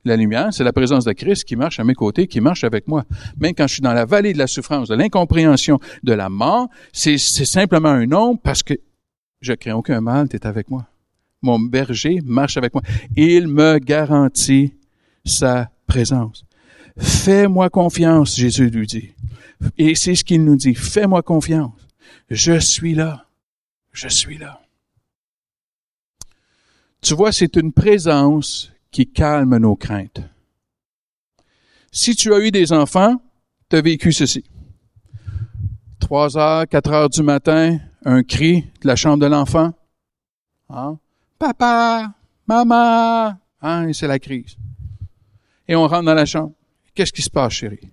La lumière, c'est la présence de Christ qui marche à mes côtés, qui marche avec moi. Même quand je suis dans la vallée de la souffrance, de l'incompréhension, de la mort, c'est simplement un nom parce que je crains aucun mal, tu avec moi. Mon berger marche avec moi. Il me garantit sa présence. Fais-moi confiance, Jésus lui dit. Et c'est ce qu'il nous dit. Fais-moi confiance. Je suis là. Je suis là. Tu vois, c'est une présence qui calme nos craintes. Si tu as eu des enfants, tu as vécu ceci. Trois heures, quatre heures du matin, un cri de la chambre de l'enfant. Hein? Papa, maman, hein, c'est la crise. Et on rentre dans la chambre. Qu'est-ce qui se passe, chérie?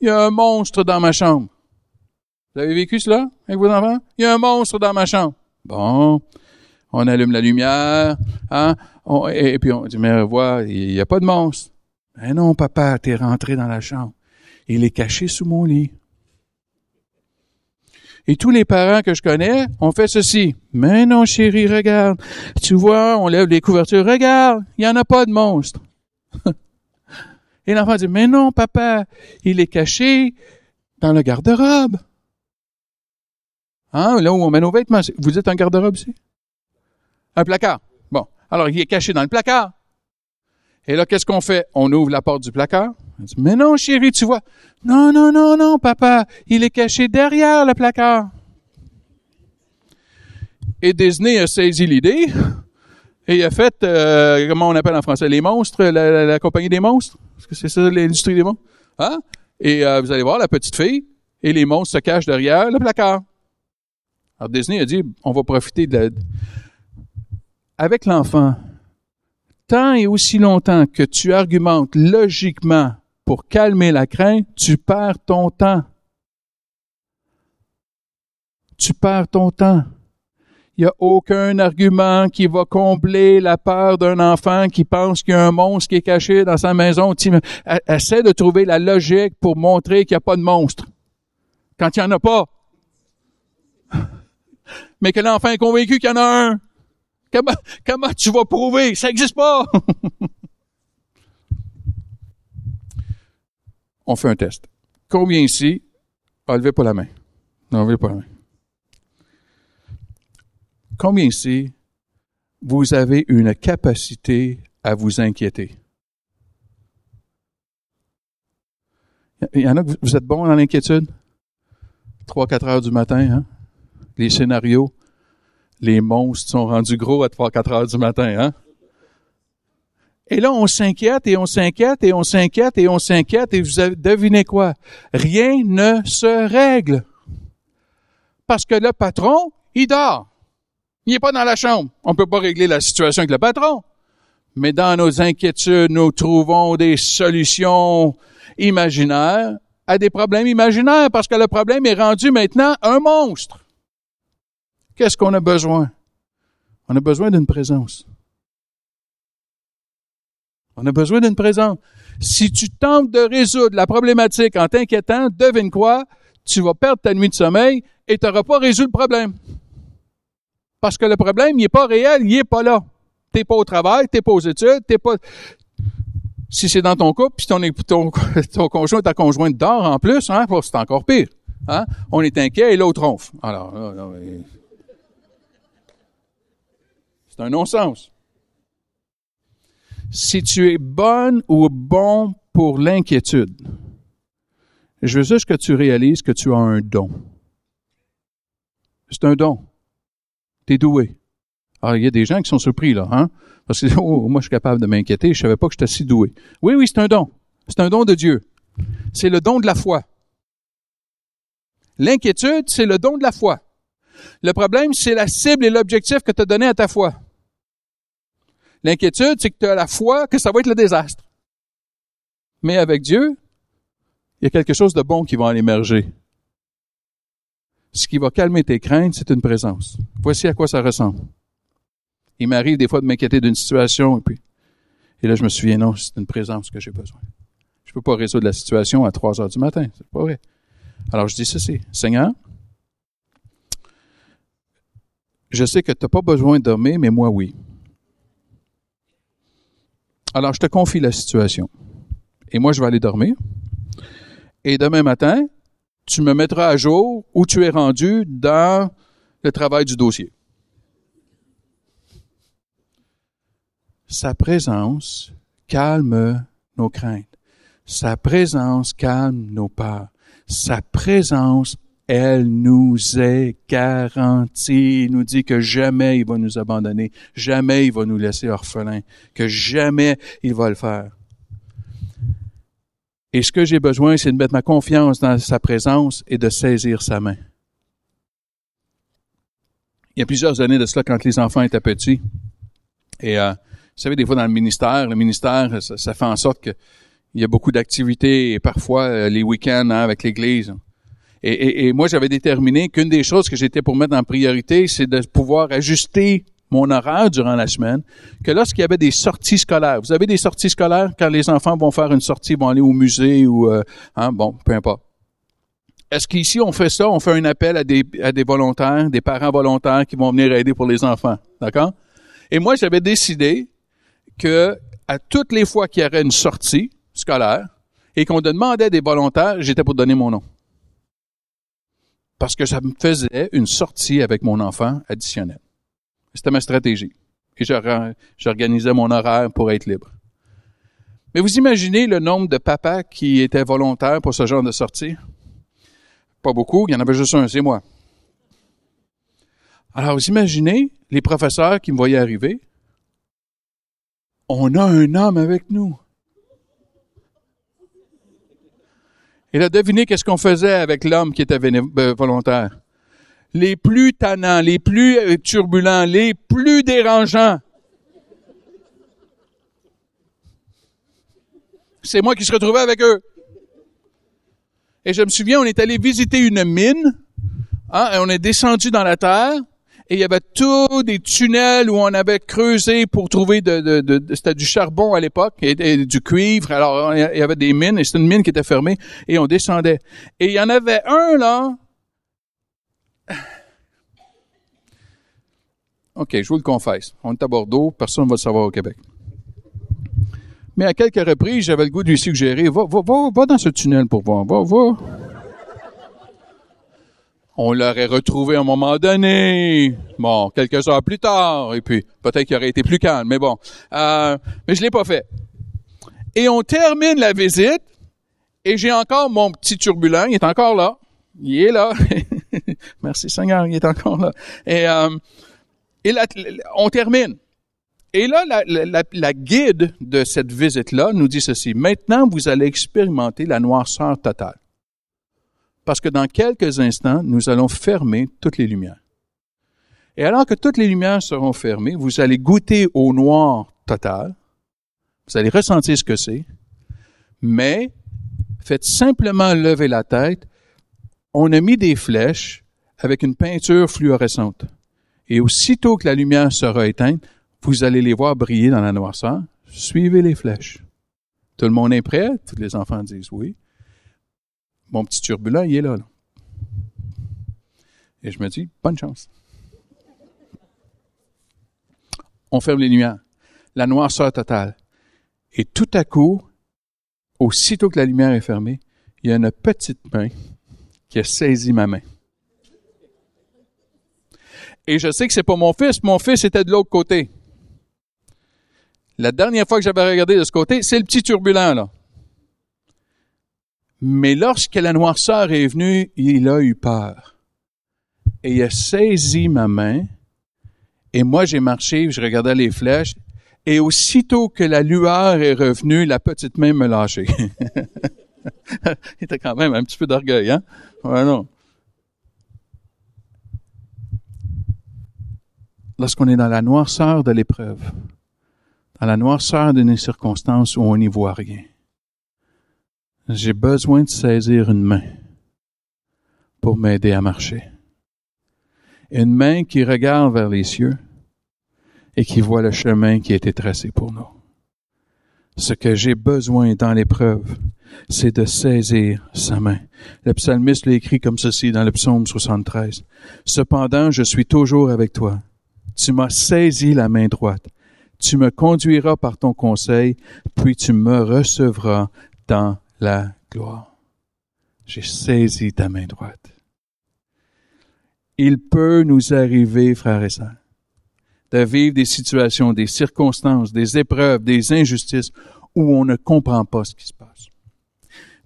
Il y a un monstre dans ma chambre. Vous avez vécu cela avec vos enfants? Il y a un monstre dans ma chambre. Bon, on allume la lumière, hein, et, puis on dit, mais vois, il n'y a pas de monstre. Mais non, papa, t'es rentré dans la chambre. Il est caché sous mon lit. Et tous les parents que je connais ont fait ceci. Mais non, chérie, regarde. Tu vois, on lève les couvertures. Regarde, il n'y en a pas de monstre. Et l'enfant dit, mais non, papa, il est caché dans le garde-robe. Hein, là où on met nos vêtements. Vous êtes un garde-robe ici? Un placard. Bon. Alors, il est caché dans le placard. Et là, qu'est-ce qu'on fait? On ouvre la porte du placard. Mais non, chérie, tu vois. Non, non, non, non, papa. Il est caché derrière le placard. Et Disney a saisi l'idée. Et il a fait, euh, comment on appelle en français, les monstres, la, compagnie des monstres? Est-ce que c'est ça l'industrie des monstres? Hein? Et euh, vous allez voir la petite fille et les monstres se cachent derrière le placard. Alors Disney a dit, on va profiter de, avec l'enfant, tant et aussi longtemps que tu argumentes logiquement pour calmer la crainte, tu perds ton temps. Tu perds ton temps. Il n'y a aucun argument qui va combler la peur d'un enfant qui pense qu'il y a un monstre qui est caché dans sa maison. Essaie de trouver la logique pour montrer qu'il n'y a pas de monstre. Quand il n'y en a pas. Mais que l'enfant est convaincu qu'il y en a un. Comment, tu vas prouver? Ça n'existe pas! On fait un test. Combien ici? Enlevez pas la main. Pas la main. Combien ici, vous avez une capacité à vous inquiéter? Il y en a que vous êtes bon dans l'inquiétude? Trois, quatre heures du matin, hein? Les scénarios les monstres sont rendus gros à 3-4 heures du matin, hein? Et là, on s'inquiète et on s'inquiète et on s'inquiète et on s'inquiète et vous devinez quoi? Rien ne se règle. parce que le patron, il dort. Il n'est pas dans la chambre. On ne peut pas régler la situation avec le patron. Mais dans nos inquiétudes, nous trouvons des solutions imaginaires à des problèmes imaginaires parce que le problème est rendu maintenant un monstre. Qu'est-ce qu'on a besoin? On a besoin d'une présence. On a besoin d'une présence. Si tu tentes de résoudre la problématique en t'inquiétant, devine quoi? Tu vas perdre ta nuit de sommeil et tu n'auras pas résolu le problème. Parce que le problème, il n'est pas réel, il n'est pas là. T'es pas au travail, t'es pas aux études, t'es pas. Si c'est dans ton couple, puis ton, ton, ton conjoint, ta conjointe dort en plus, hein, c'est encore pire. Hein? On est inquiet et l'autre ronfle. Alors, c'est un non-sens. Si tu es bonne ou bon pour l'inquiétude, je veux juste que tu réalises que tu as un don. C'est un don. Tu es doué. Alors, il y a des gens qui sont surpris, là, hein? Parce que, oh, moi, je suis capable de m'inquiéter, je savais pas que j'étais si doué. Oui, oui, c'est un don. C'est un don de Dieu. C'est le don de la foi. L'inquiétude, c'est le don de la foi. Le problème, c'est la cible et l'objectif que tu as donné à ta foi. L'inquiétude, c'est que tu as la foi que ça va être le désastre. Mais avec Dieu, il y a quelque chose de bon qui va en émerger. Ce qui va calmer tes craintes, c'est une présence. Voici à quoi ça ressemble. Il m'arrive des fois de m'inquiéter d'une situation et puis, et là je me souviens, non, c'est une présence que j'ai besoin. Je peux pas résoudre la situation à 3 heures du matin. C'est pas vrai. Alors je dis ceci. Seigneur, je sais que tu n'as pas besoin de dormir, mais moi oui. Alors je te confie la situation. Et moi je vais aller dormir. Et demain matin, tu me mettras à jour où tu es rendu dans le travail du dossier. Sa présence calme nos craintes. Sa présence calme nos peurs. Sa présence, elle nous est garantie. Il nous dit que jamais il va nous abandonner, jamais il va nous laisser orphelins, que jamais il va le faire. Et ce que j'ai besoin, c'est de mettre ma confiance dans sa présence et de saisir sa main. Il y a plusieurs années de cela, quand les enfants étaient petits, et euh, vous savez, des fois dans le ministère, le ministère, ça, fait en sorte qu'il y a beaucoup d'activités et parfois euh, les week-ends hein, avec l'Église. Et, et, moi, j'avais déterminé qu'une des choses que j'étais pour mettre en priorité, c'est de pouvoir ajuster mon horaire durant la semaine, que lorsqu'il y avait des sorties scolaires, vous avez des sorties scolaires quand les enfants vont faire une sortie, vont aller au musée ou, euh, hein, bon, peu importe. Est-ce qu'ici on fait ça, on fait un appel à des, à des volontaires, des parents volontaires qui vont venir aider pour les enfants, d'accord? Et moi, j'avais décidé que à toutes les fois qu'il y aurait une sortie scolaire et qu'on demandait des volontaires, j'étais pour donner mon nom. Parce que ça me faisait une sortie avec mon enfant additionnelle. C'était ma stratégie. Et j'organisais mon horaire pour être libre. Mais vous imaginez le nombre de papas qui étaient volontaires pour ce genre de sortie? Pas beaucoup, il y en avait juste un, c'est moi. Alors, vous imaginez les professeurs qui me voyaient arriver? On a un homme avec nous. Et là, devinez qu'est-ce qu'on faisait avec l'homme qui était euh, volontaire les plus tannants, les plus euh, turbulents, les plus dérangeants. C'est moi qui se retrouvais avec eux. Et je me souviens, on est allé visiter une mine, hein, et on est descendu dans la terre, et il y avait tous des tunnels où on avait creusé pour trouver de, c'était du charbon à l'époque et, du cuivre. Alors il y avait des mines et c'était une mine qui était fermée et on descendait. Et il y en avait un là OK, je vous le confesse. On est à Bordeaux, personne ne va le savoir au Québec. Mais à quelques reprises, j'avais le goût de lui suggérer, va, va, va, va dans ce tunnel pour voir, va, va. On l'aurait retrouvé à un moment donné. Bon, quelques heures plus tard, et puis peut-être qu'il aurait été plus calme, mais bon. Euh, mais je l'ai pas fait. Et on termine la visite, et j'ai encore mon petit turbulent, il est encore là. Il est là. Merci Seigneur, il est encore là. Et, euh, et on termine. Et là, la, la, guide de cette visite-là nous dit ceci. Maintenant, vous allez expérimenter la noirceur totale. Parce que dans quelques instants, nous allons fermer toutes les lumières. Et alors que toutes les lumières seront fermées, vous allez goûter au noir total, vous allez ressentir ce que c'est, mais faites simplement lever la tête. On a mis des flèches avec une peinture fluorescente. Et aussitôt que la lumière sera éteinte, vous allez les voir briller dans la noirceur. Suivez les flèches. Tout le monde est prêt? Tous les enfants disent oui. Mon petit turbulent, il est là. Et je me dis, bonne chance. On ferme les lumières. La noirceur totale. Et tout à coup, aussitôt que la lumière est fermée, il y a une petite main qui a saisi ma main. Et je sais que c'est pas mon fils, mon fils était de l'autre côté. La dernière fois que j'avais regardé de ce côté, c'est le petit turbulent, là. Mais lorsque la noirceur est venue, il a eu peur. Et il a saisi ma main, et moi j'ai marché, je regardais les flèches, et aussitôt que la lueur est revenue, la petite main me lâchait. il était quand même un petit peu d'orgueil, hein? Ouais. Lorsqu'on est dans la noirceur de l'épreuve, dans la noirceur d'une circonstance où on n'y voit rien, j'ai besoin de saisir une main pour m'aider à marcher. Une main qui regarde vers les cieux et qui voit le chemin qui a été tracé pour nous. Ce que j'ai besoin dans l'épreuve, c'est de saisir sa main. Le psalmiste l'a écrit comme ceci dans le psaume 73. Cependant, je suis toujours avec toi. Tu m'as saisi la main droite. Tu me conduiras par ton conseil, puis tu me recevras dans la gloire. J'ai saisi ta main droite. Il peut nous arriver, frères et sœurs, de vivre des situations, des circonstances, des épreuves, des injustices où on ne comprend pas ce qui se passe.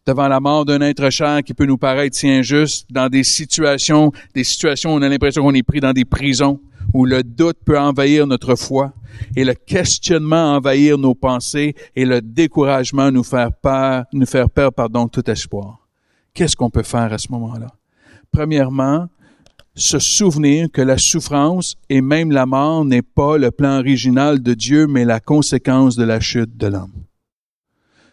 Devant la mort d'un être cher qui peut nous paraître si injuste, dans des situations, des situations où on a l'impression qu'on est pris dans des prisons, où le doute peut envahir notre foi et le questionnement envahir nos pensées et le découragement nous faire peur, nous faire perdre, pardon, tout espoir. Qu'est-ce qu'on peut faire à ce moment-là? Premièrement, se souvenir que la souffrance et même la mort n'est pas le plan original de Dieu, mais la conséquence de la chute de l'homme.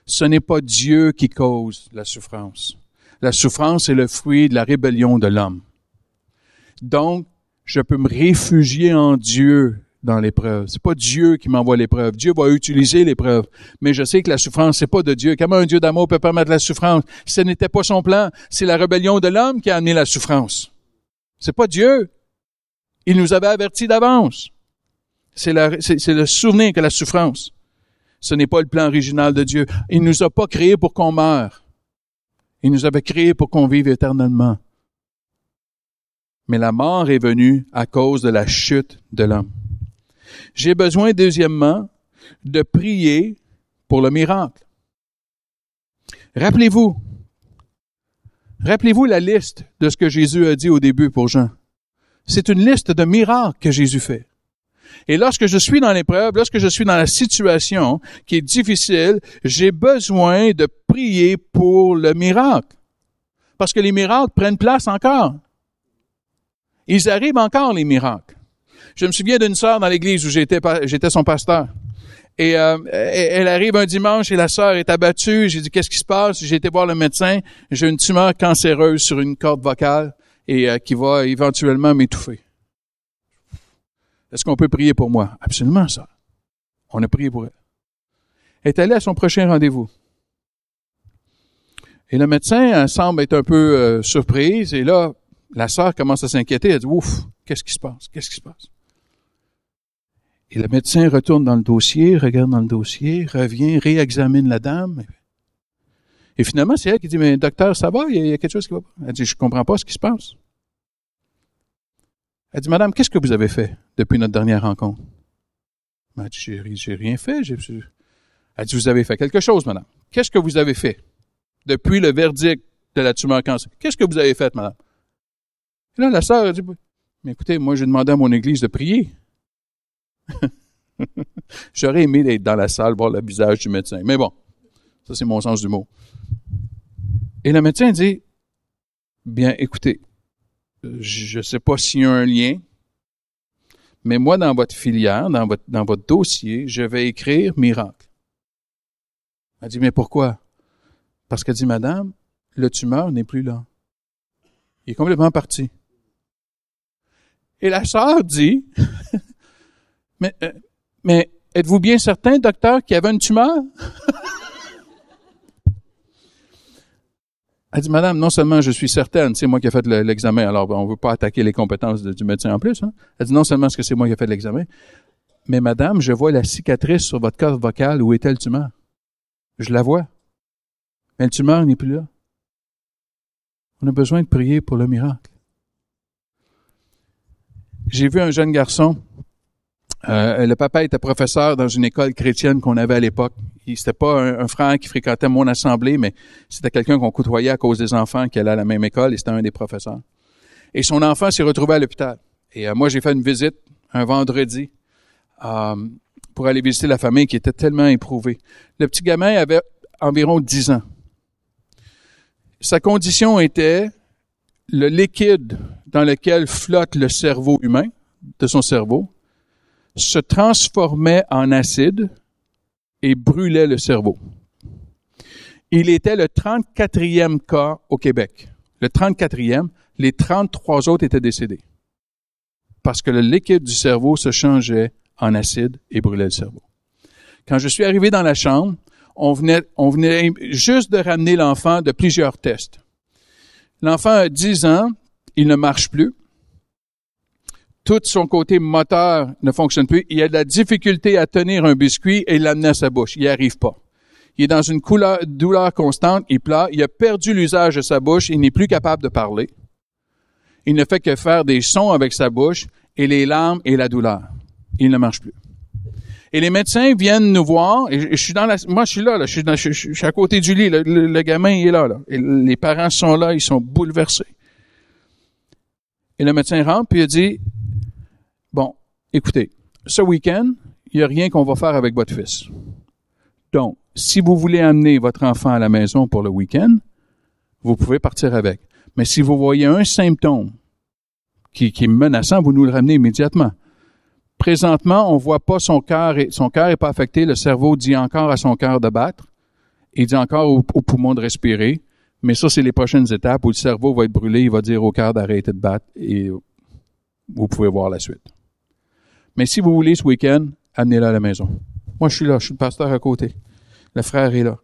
Ce n'est pas Dieu qui cause la souffrance. La souffrance est le fruit de la rébellion de l'homme. Donc, je peux me réfugier en Dieu dans l'épreuve. C'est pas Dieu qui m'envoie l'épreuve. Dieu va utiliser l'épreuve. Mais je sais que la souffrance, c'est pas de Dieu. Comment un Dieu d'amour peut permettre la souffrance? Ce n'était pas son plan. C'est la rébellion de l'homme qui a amené la souffrance. C'est pas Dieu. Il nous avait avertis d'avance. C'est le souvenir que la souffrance. Ce n'est pas le plan original de Dieu. Il nous a pas créés pour qu'on meure. Il nous avait créés pour qu'on vive éternellement. Mais la mort est venue à cause de la chute de l'homme. J'ai besoin, deuxièmement, de prier pour le miracle. Rappelez-vous, Rappelez-vous la liste de ce que Jésus a dit au début pour Jean. C'est une liste de miracles que Jésus fait. Et lorsque je suis dans l'épreuve, lorsque je suis dans la situation qui est difficile, j'ai besoin de prier pour le miracle. Parce que les miracles prennent place encore. Ils arrivent encore, les miracles. Je me souviens d'une sœur dans l'église où j'étais, j'étais son pasteur. Et euh, elle arrive un dimanche et la sœur est abattue. J'ai dit, qu'est-ce qui se passe? J'ai été voir le médecin. J'ai une tumeur cancéreuse sur une corde vocale et euh, qui va éventuellement m'étouffer. Est-ce qu'on peut prier pour moi? Absolument, ça. On a prié pour elle. Elle est allée à son prochain rendez-vous. Et le médecin euh, semble être un peu surprise. Et là, la sœur commence à s'inquiéter. Elle dit, ouf, qu'est-ce qui se passe? Qu'est-ce qui se passe? Et le médecin retourne dans le dossier, regarde dans le dossier, revient, réexamine la dame. Et finalement, c'est elle qui dit, mais docteur, ça va? Il y, a, quelque chose qui va pas? Elle dit, je comprends pas ce qui se passe. Elle dit, madame, qu'est-ce que vous avez fait depuis notre dernière rencontre? Elle dit, j'ai rien fait. Elle dit, vous avez fait quelque chose, madame. Qu'est-ce que vous avez fait depuis le verdict de la tumeur cancer? Qu'est-ce que vous avez fait, madame? Et là, la sœur a dit, mais écoutez, moi, j'ai demandé à mon église de prier. J'aurais aimé être dans la salle, voir le visage du médecin. Mais bon, ça c'est mon sens du mot. Et le médecin dit, Bien, écoutez, je ne sais pas s'il y a un lien, mais moi, dans votre filière, dans votre, dossier, je vais écrire miracle. Elle dit, mais pourquoi? Parce qu'elle dit, madame, le tumeur n'est plus là. Il est complètement parti. Et la sœur dit, mais, euh, mais êtes-vous bien certain, docteur, qu'il y avait une tumeur? Elle dit, Madame, non seulement je suis certaine, c'est moi qui ai fait l'examen, alors on ne veut pas attaquer les compétences du médecin en plus. Hein? Elle dit, non seulement est-ce que c'est moi qui ai fait l'examen, mais Madame, je vois la cicatrice sur votre corps vocal. Où était le tumeur? Je la vois. Mais le tumeur n'est plus là. On a besoin de prier pour le miracle. J'ai vu un jeune garçon euh, le papa était professeur dans une école chrétienne qu'on avait à l'époque. C'était pas un, frère qui fréquentait mon assemblée, mais c'était quelqu'un qu'on côtoyait à cause des enfants qui allaient à la même école et c'était un des professeurs. Et son enfant s'est retrouvé à l'hôpital. Et euh, moi, j'ai fait une visite un vendredi euh, pour aller visiter la famille qui était tellement éprouvée. Le petit gamin avait environ 10 ans. Sa condition était le liquide dans lequel flotte le cerveau humain, de son cerveau, se transformait en acide et brûlait le cerveau. Il était le 34e cas au Québec. Le 34e, les 33 autres étaient décédés. Parce que le liquide du cerveau se changeait en acide et brûlait le cerveau. Quand je suis arrivé dans la chambre, on venait, on venait juste de ramener l'enfant de plusieurs tests. L'enfant a 10 ans, il ne marche plus tout son côté moteur ne fonctionne plus. Il a de la difficulté à tenir un biscuit et l'amener à sa bouche. Il n'y arrive pas. Il est dans une douleur constante, il pleure, il a perdu l'usage de sa bouche, il n'est plus capable de parler. Il ne fait que faire des sons avec sa bouche et les larmes et la douleur. Il ne marche plus. Et les médecins viennent nous voir, et je suis dans la, moi je suis là, je, suis je, suis à côté du lit, le, gamin il est là, les parents sont là, ils sont bouleversés. Et le médecin rentre puis il dit, écoutez, ce week-end, il n'y a rien qu'on va faire avec votre fils. Donc, si vous voulez amener votre enfant à la maison pour le week-end, vous pouvez partir avec. Mais si vous voyez un symptôme qui, est menaçant, vous nous le ramenez immédiatement. Présentement, on voit pas son cœur, son cœur est pas affecté, le cerveau dit encore à son cœur de battre, il dit encore au, au poumon de respirer, mais ça, c'est les prochaines étapes où le cerveau va être brûlé, il va dire au cœur d'arrêter de battre et vous pouvez voir la suite. Mais si vous voulez ce week-end, amenez-le à la maison. Moi, je suis là, je suis le pasteur à côté. Le frère est là.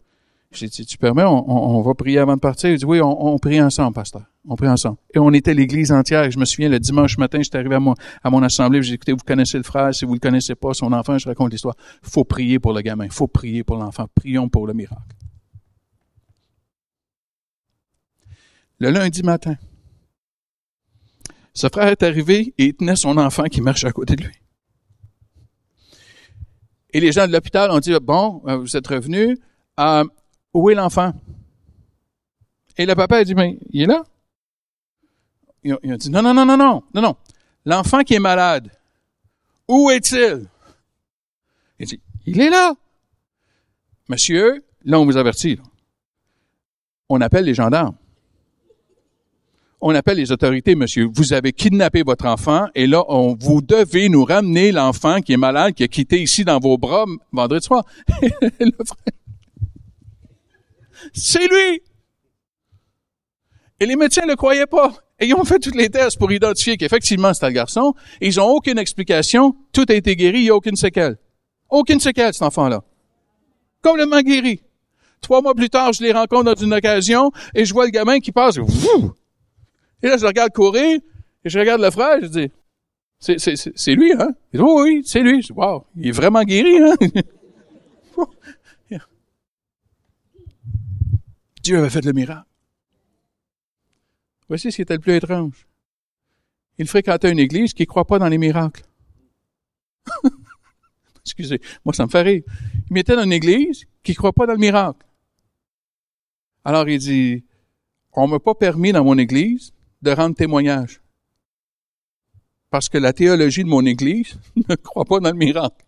J'ai dit, tu permets, on, va prier avant de partir? Il dit, oui, on, prie ensemble, pasteur. On prie ensemble. Et on était l'église entière. Je me souviens, le dimanche matin, j'étais arrivé à mon, à mon assemblée. J'ai dit, écoutez, vous connaissez le frère. Si vous le connaissez pas, son enfant, je raconte l'histoire. faut prier pour le gamin. faut prier pour l'enfant. Prions pour le miracle. Le lundi matin, ce frère est arrivé et il tenait son enfant qui marchait à côté de lui. Et les gens de l'hôpital ont dit, bon, euh, vous êtes revenu, euh, où est l'enfant? Et le papa a dit, mais il est là. Ils ont, dit, non, non, non, non, non, non, non. L'enfant qui est malade, où est-il? Il dit, il est là. Monsieur, là, on vous avertit. On appelle les gendarmes on appelle les autorités, monsieur. Vous avez kidnappé votre enfant et là, on, vous devez nous ramener l'enfant qui est malade, qui a quitté ici dans vos bras vendredi soir. C'est lui! Et les médecins ne croyaient pas. Et ils ont fait tous les tests pour identifier qu'effectivement c'était le garçon. ils ont aucune explication. Tout a été guéri, il n'y a aucune séquelle. Aucune séquelle, cet enfant-là. Complètement guéri. Trois mois plus tard, je les rencontre dans une occasion et je vois le gamin qui passe. Et là, je regarde courir, et je regarde le frère, je dis, c'est, c'est, c'est lui, hein? Il dit, oui, c'est lui. Je dis, wow, il est vraiment guéri, hein? Dieu avait fait le miracle. Voici ce qui était le plus étrange. Il fréquentait une église qui ne croit pas dans les miracles. Excusez, moi ça me fait rire. Il mettait dans une église qui ne croit pas dans le miracle. Alors il dit, on m'a pas permis dans mon église de rendre témoignage. Parce que la théologie de mon Église ne croit pas dans le miracle.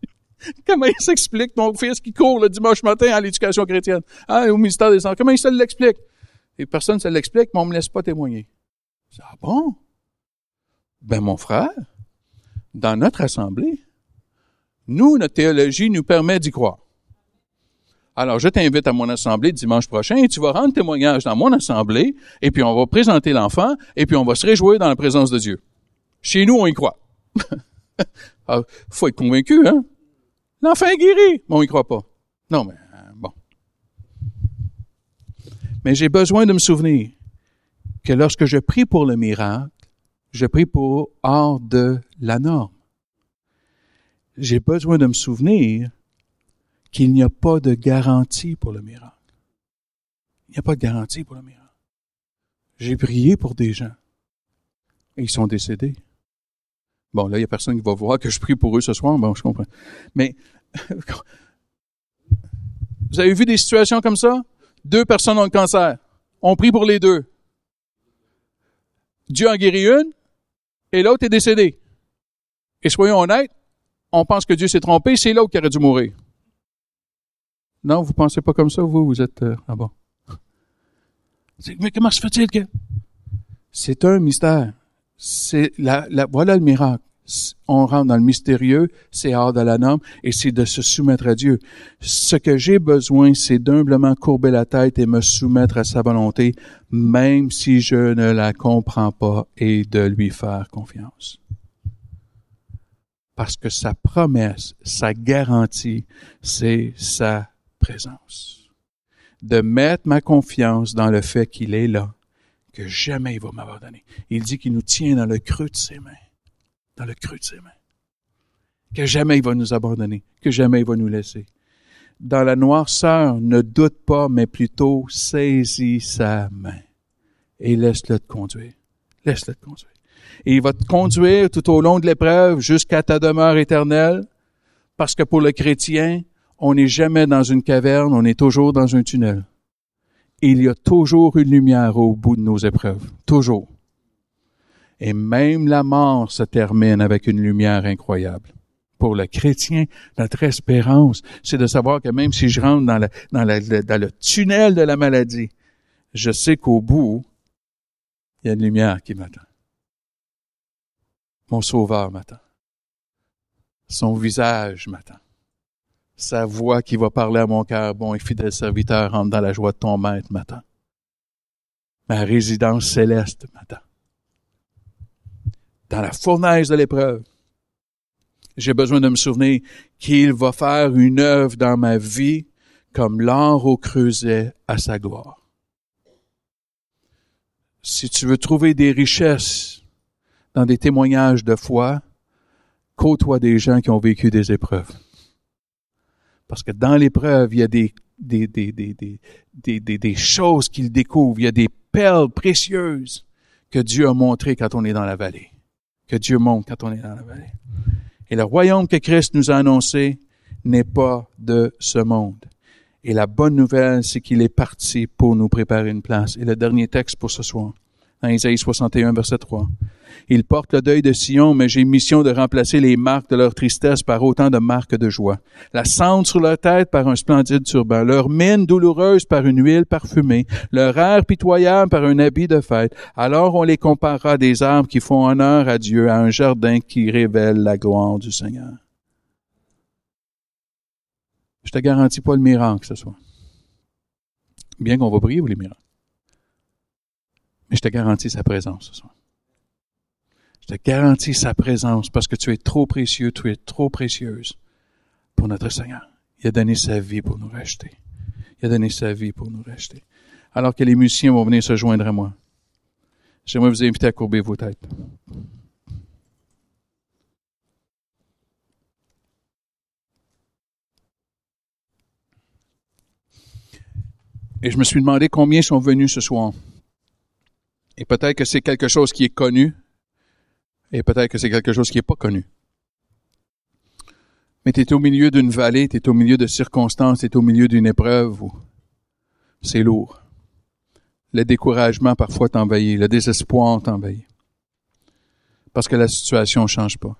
Comment il s'explique, mon fils qui court le dimanche matin à l'éducation chrétienne, ah, au ministère des Enfants? Comment il se l'explique? Et personne ne l'explique, mais on me laisse pas témoigner. Ah bon? Ben, mon frère, dans notre assemblée, nous, notre théologie nous permet d'y croire. Alors, je t'invite à mon assemblée dimanche prochain et tu vas rendre témoignage dans mon assemblée et puis on va présenter l'enfant et puis on va se réjouir dans la présence de Dieu. Chez nous, on y croit. ah, faut être convaincu, hein? L'enfant est guéri, mais on y croit pas. Non, mais euh, bon. Mais j'ai besoin de me souvenir que lorsque je prie pour le miracle, je prie pour hors de la norme. J'ai besoin de me souvenir qu'il n'y a pas de garantie pour le miracle. Il n'y a pas de garantie pour le miracle. J'ai prié pour des gens et ils sont décédés. Bon, là, il n'y a personne qui va voir que je prie pour eux ce soir. Bon, je comprends. Mais, vous avez vu des situations comme ça? Deux personnes ont le cancer. On prie pour les deux. Dieu en guérit une et l'autre est décédé. Et soyons honnêtes, on pense que Dieu s'est trompé, c'est l'autre qui aurait dû mourir. Non, vous pensez pas comme ça, vous? Vous êtes... Euh, ah bon. Mais comment se fait-il que... C'est un mystère. C'est la, la, voilà le miracle on rentre dans le mystérieux, c'est hors de la norme, et c'est de se soumettre à Dieu. Ce que j'ai besoin, c'est d'humblement courber la tête et me soumettre à sa volonté, même si je ne la comprends pas, et de lui faire confiance. Parce que sa promesse, sa garantie, c'est sa De mettre ma confiance dans le fait qu'il est là, que jamais il va m'abandonner. Il dit qu'il nous tient dans le creux de ses mains dans le creux de ses mains. Que jamais il va nous abandonner, que jamais il va nous laisser. Dans la noirceur, ne doute pas, mais plutôt saisis sa main et laisse-le te conduire. Laisse-le te conduire. Et il va te conduire tout au long de l'épreuve jusqu'à ta demeure éternelle, parce que pour le chrétien, on n'est jamais dans une caverne, on est toujours dans un tunnel. il y a toujours une lumière au bout de nos épreuves. Toujours. Et même la mort se termine avec une lumière incroyable. Pour le chrétien, notre espérance, c'est de savoir que même si je rentre dans, dans, dans le tunnel de la maladie, je sais qu'au bout, il y a une lumière qui m'attend. Mon sauveur m'attend. Son visage m'attend. Sa voix qui va parler à mon cœur, bon et fidèle serviteur, rentre dans la joie de ton maître m'attend. Ma résidence céleste m'attend dans la fournaise de l'épreuve, j'ai besoin de me souvenir qu'il va faire une œuvre dans ma vie comme l'or au creuset à sa gloire. Si tu veux trouver des richesses dans des témoignages de foi, côtoie des gens qui ont vécu des épreuves. Parce que dans l'épreuve, il y a des, des, des, des, des, choses qu'ils découvrent, il y a des perles précieuses que Dieu a montrées quand on est dans la vallée que Dieu montre quand on est dans la vallée. Et le royaume que Christ nous a annoncé n'est pas de ce monde. Et la bonne nouvelle, c'est qu'il est parti pour nous préparer une place. Et le dernier texte pour ce soir, Isaïe 61, verset 3. Ils portent le deuil de Sion, mais j'ai mission de remplacer les marques de leur tristesse par autant de marques de joie. La cendre sur leur tête par un splendide turban, leur mine douloureuse par une huile parfumée, leur air pitoyable par un habit de fête. Alors on les comparera à des arbres qui font honneur à Dieu, à un jardin qui révèle la gloire du Seigneur. Je te garantis pas le miracle ce soir. Bien qu'on va prier pour les miracles. Mais je te garantis sa présence ce soir. Je te garantis sa présence parce que tu es trop précieux, tu es trop précieuse pour notre Seigneur. Il a donné sa vie pour nous racheter. Il a donné sa vie pour nous racheter. Alors que les musiciens vont venir se joindre à moi, j'aimerais vous inviter à courber vos têtes. Et je me suis demandé combien sont venus ce soir. Et peut-être que c'est quelque chose qui est connu, et peut-être que c'est quelque chose qui n'est pas connu. Mais tu es au milieu d'une vallée, tu es au milieu de circonstances, tu es au milieu d'une épreuve où c'est lourd. Le découragement parfois t'envahit, le désespoir t'envahit. Parce que la situation ne change pas.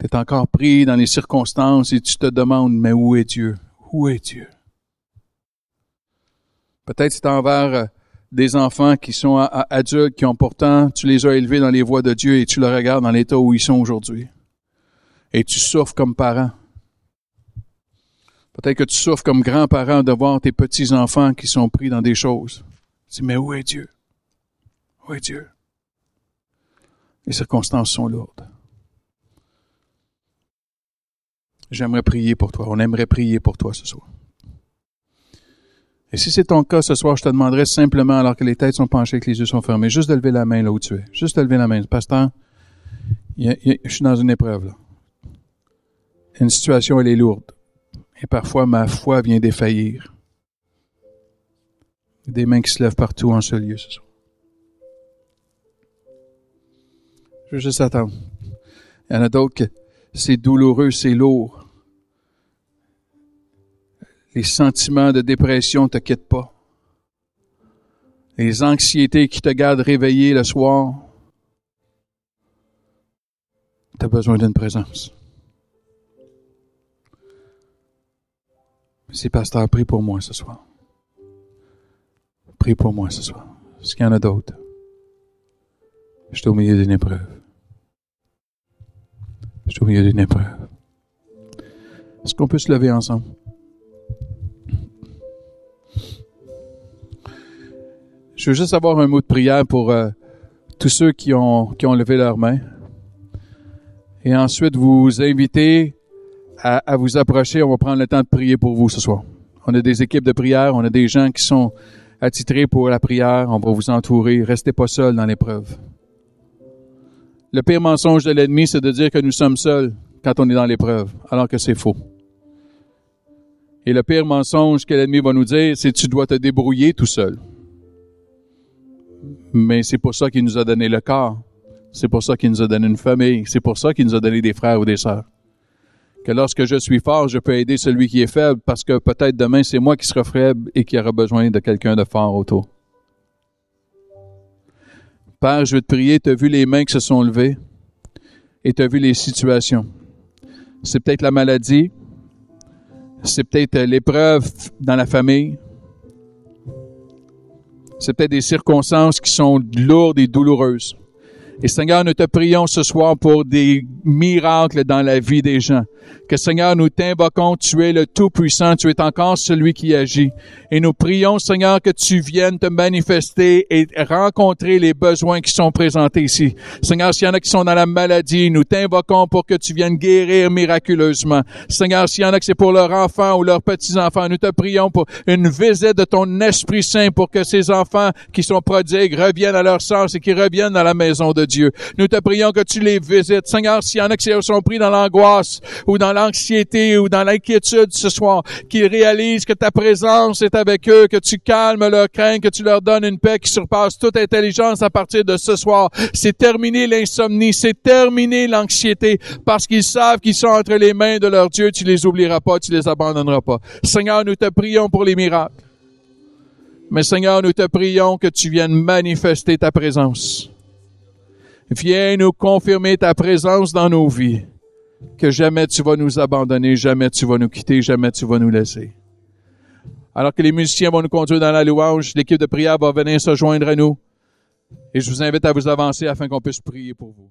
Tu es encore pris dans les circonstances et tu te demandes, mais où est Dieu? Où est Dieu? Peut-être c'est envers euh, des enfants qui sont adultes, qui ont pourtant, tu les as élevés dans les voies de Dieu et tu les regardes dans l'état où ils sont aujourd'hui. Et tu souffres comme parent. Peut-être que tu souffres comme grand-parent de voir tes petits-enfants qui sont pris dans des choses. Tu dis, mais où est Dieu? Où est Dieu? Les circonstances sont lourdes. J'aimerais prier pour toi. On aimerait prier pour toi ce soir. Et si c'est ton cas ce soir, je te demanderai simplement, alors que les têtes sont penchées, que les yeux sont fermés, juste de lever la main là où tu es. Juste de lever la main. Pasteur, je suis dans une épreuve là. Une situation, elle est lourde. Et parfois, ma foi vient défaillir. Des mains qui se lèvent partout en ce lieu ce soir. Je veux juste attendre. Il y en a d'autres que c'est douloureux, c'est lourd les sentiments de dépression te quittent pas. Les anxiétés qui te gardent réveillé le soir. Tu as besoin d'une présence. Si pasteur, prie pour moi ce soir. Prie pour moi ce soir. Est-ce qu'il y en a d'autres? Je suis au milieu d'une épreuve. Je suis au milieu d'une épreuve. Est-ce qu'on peut se lever ensemble? Je veux juste avoir un mot de prière pour euh, tous ceux qui ont, levé leurs mains. Et ensuite, vous inviter à, à, vous approcher. On va prendre le temps de prier pour vous ce soir. On a des équipes de prière, on a des gens qui sont attitrés pour la prière. On va vous entourer. Restez pas seuls dans l'épreuve. Le pire mensonge de l'ennemi, c'est de dire que nous sommes seuls quand on est dans l'épreuve, alors que c'est faux. Et le pire mensonge que l'ennemi va nous dire, c'est tu dois te débrouiller tout seul. Mais c'est pour ça qu'il nous a donné le corps. C'est pour ça qu'il nous a donné une famille. C'est pour ça qu'il nous a donné des frères ou des sœurs. Que lorsque je suis fort, je peux aider celui qui est faible parce que peut-être demain c'est moi qui serai faible et qui aura besoin de quelqu'un de fort autour. Père, je veux te prier, tu as vu les mains qui se sont levées et tu as vu les situations. C'est peut-être la maladie, c'est peut-être l'épreuve dans la famille, c'est peut-être des circonstances qui sont lourdes et douloureuses. Et Seigneur, nous te prions ce soir pour des miracles dans la vie des gens. Que Seigneur, nous t'invoquons, tu es le Tout-Puissant, tu es encore celui qui agit. Et nous prions, Seigneur, que tu viennes te manifester et rencontrer les besoins qui sont présentés ici. Seigneur, s'il y en a qui sont dans la maladie, nous t'invoquons pour que tu viennes guérir miraculeusement. Seigneur, s'il y en a qui c'est pour leurs enfants ou leurs petits-enfants, nous te prions pour une visite de ton Esprit Saint pour que ces enfants qui sont prodigues reviennent à leur sens et qui reviennent à la maison Dieu. Nous te prions que tu les visites. Seigneur, s'il y en a qui sont pris dans l'angoisse ou dans l'anxiété ou dans l'inquiétude ce soir, qu'ils réalisent que ta présence est avec eux, que tu calmes leur crainte, que tu leur donnes une paix qui surpasse toute intelligence à partir de ce soir. C'est terminé l'insomnie, c'est terminé l'anxiété, parce qu'ils savent qu'ils sont entre les mains de leur Dieu, tu les oublieras pas, tu les abandonneras pas. Seigneur, nous te prions pour les miracles. Mais Seigneur, nous te prions que tu viennes manifester ta présence. Viens nous confirmer ta présence dans nos vies que jamais tu vas nous abandonner, jamais tu vas nous quitter, jamais tu vas nous laisser. Alors que les musiciens vont nous conduire dans la louange, l'équipe de prière va venir se joindre à nous. Et je vous invite à vous avancer afin qu'on puisse prier pour vous.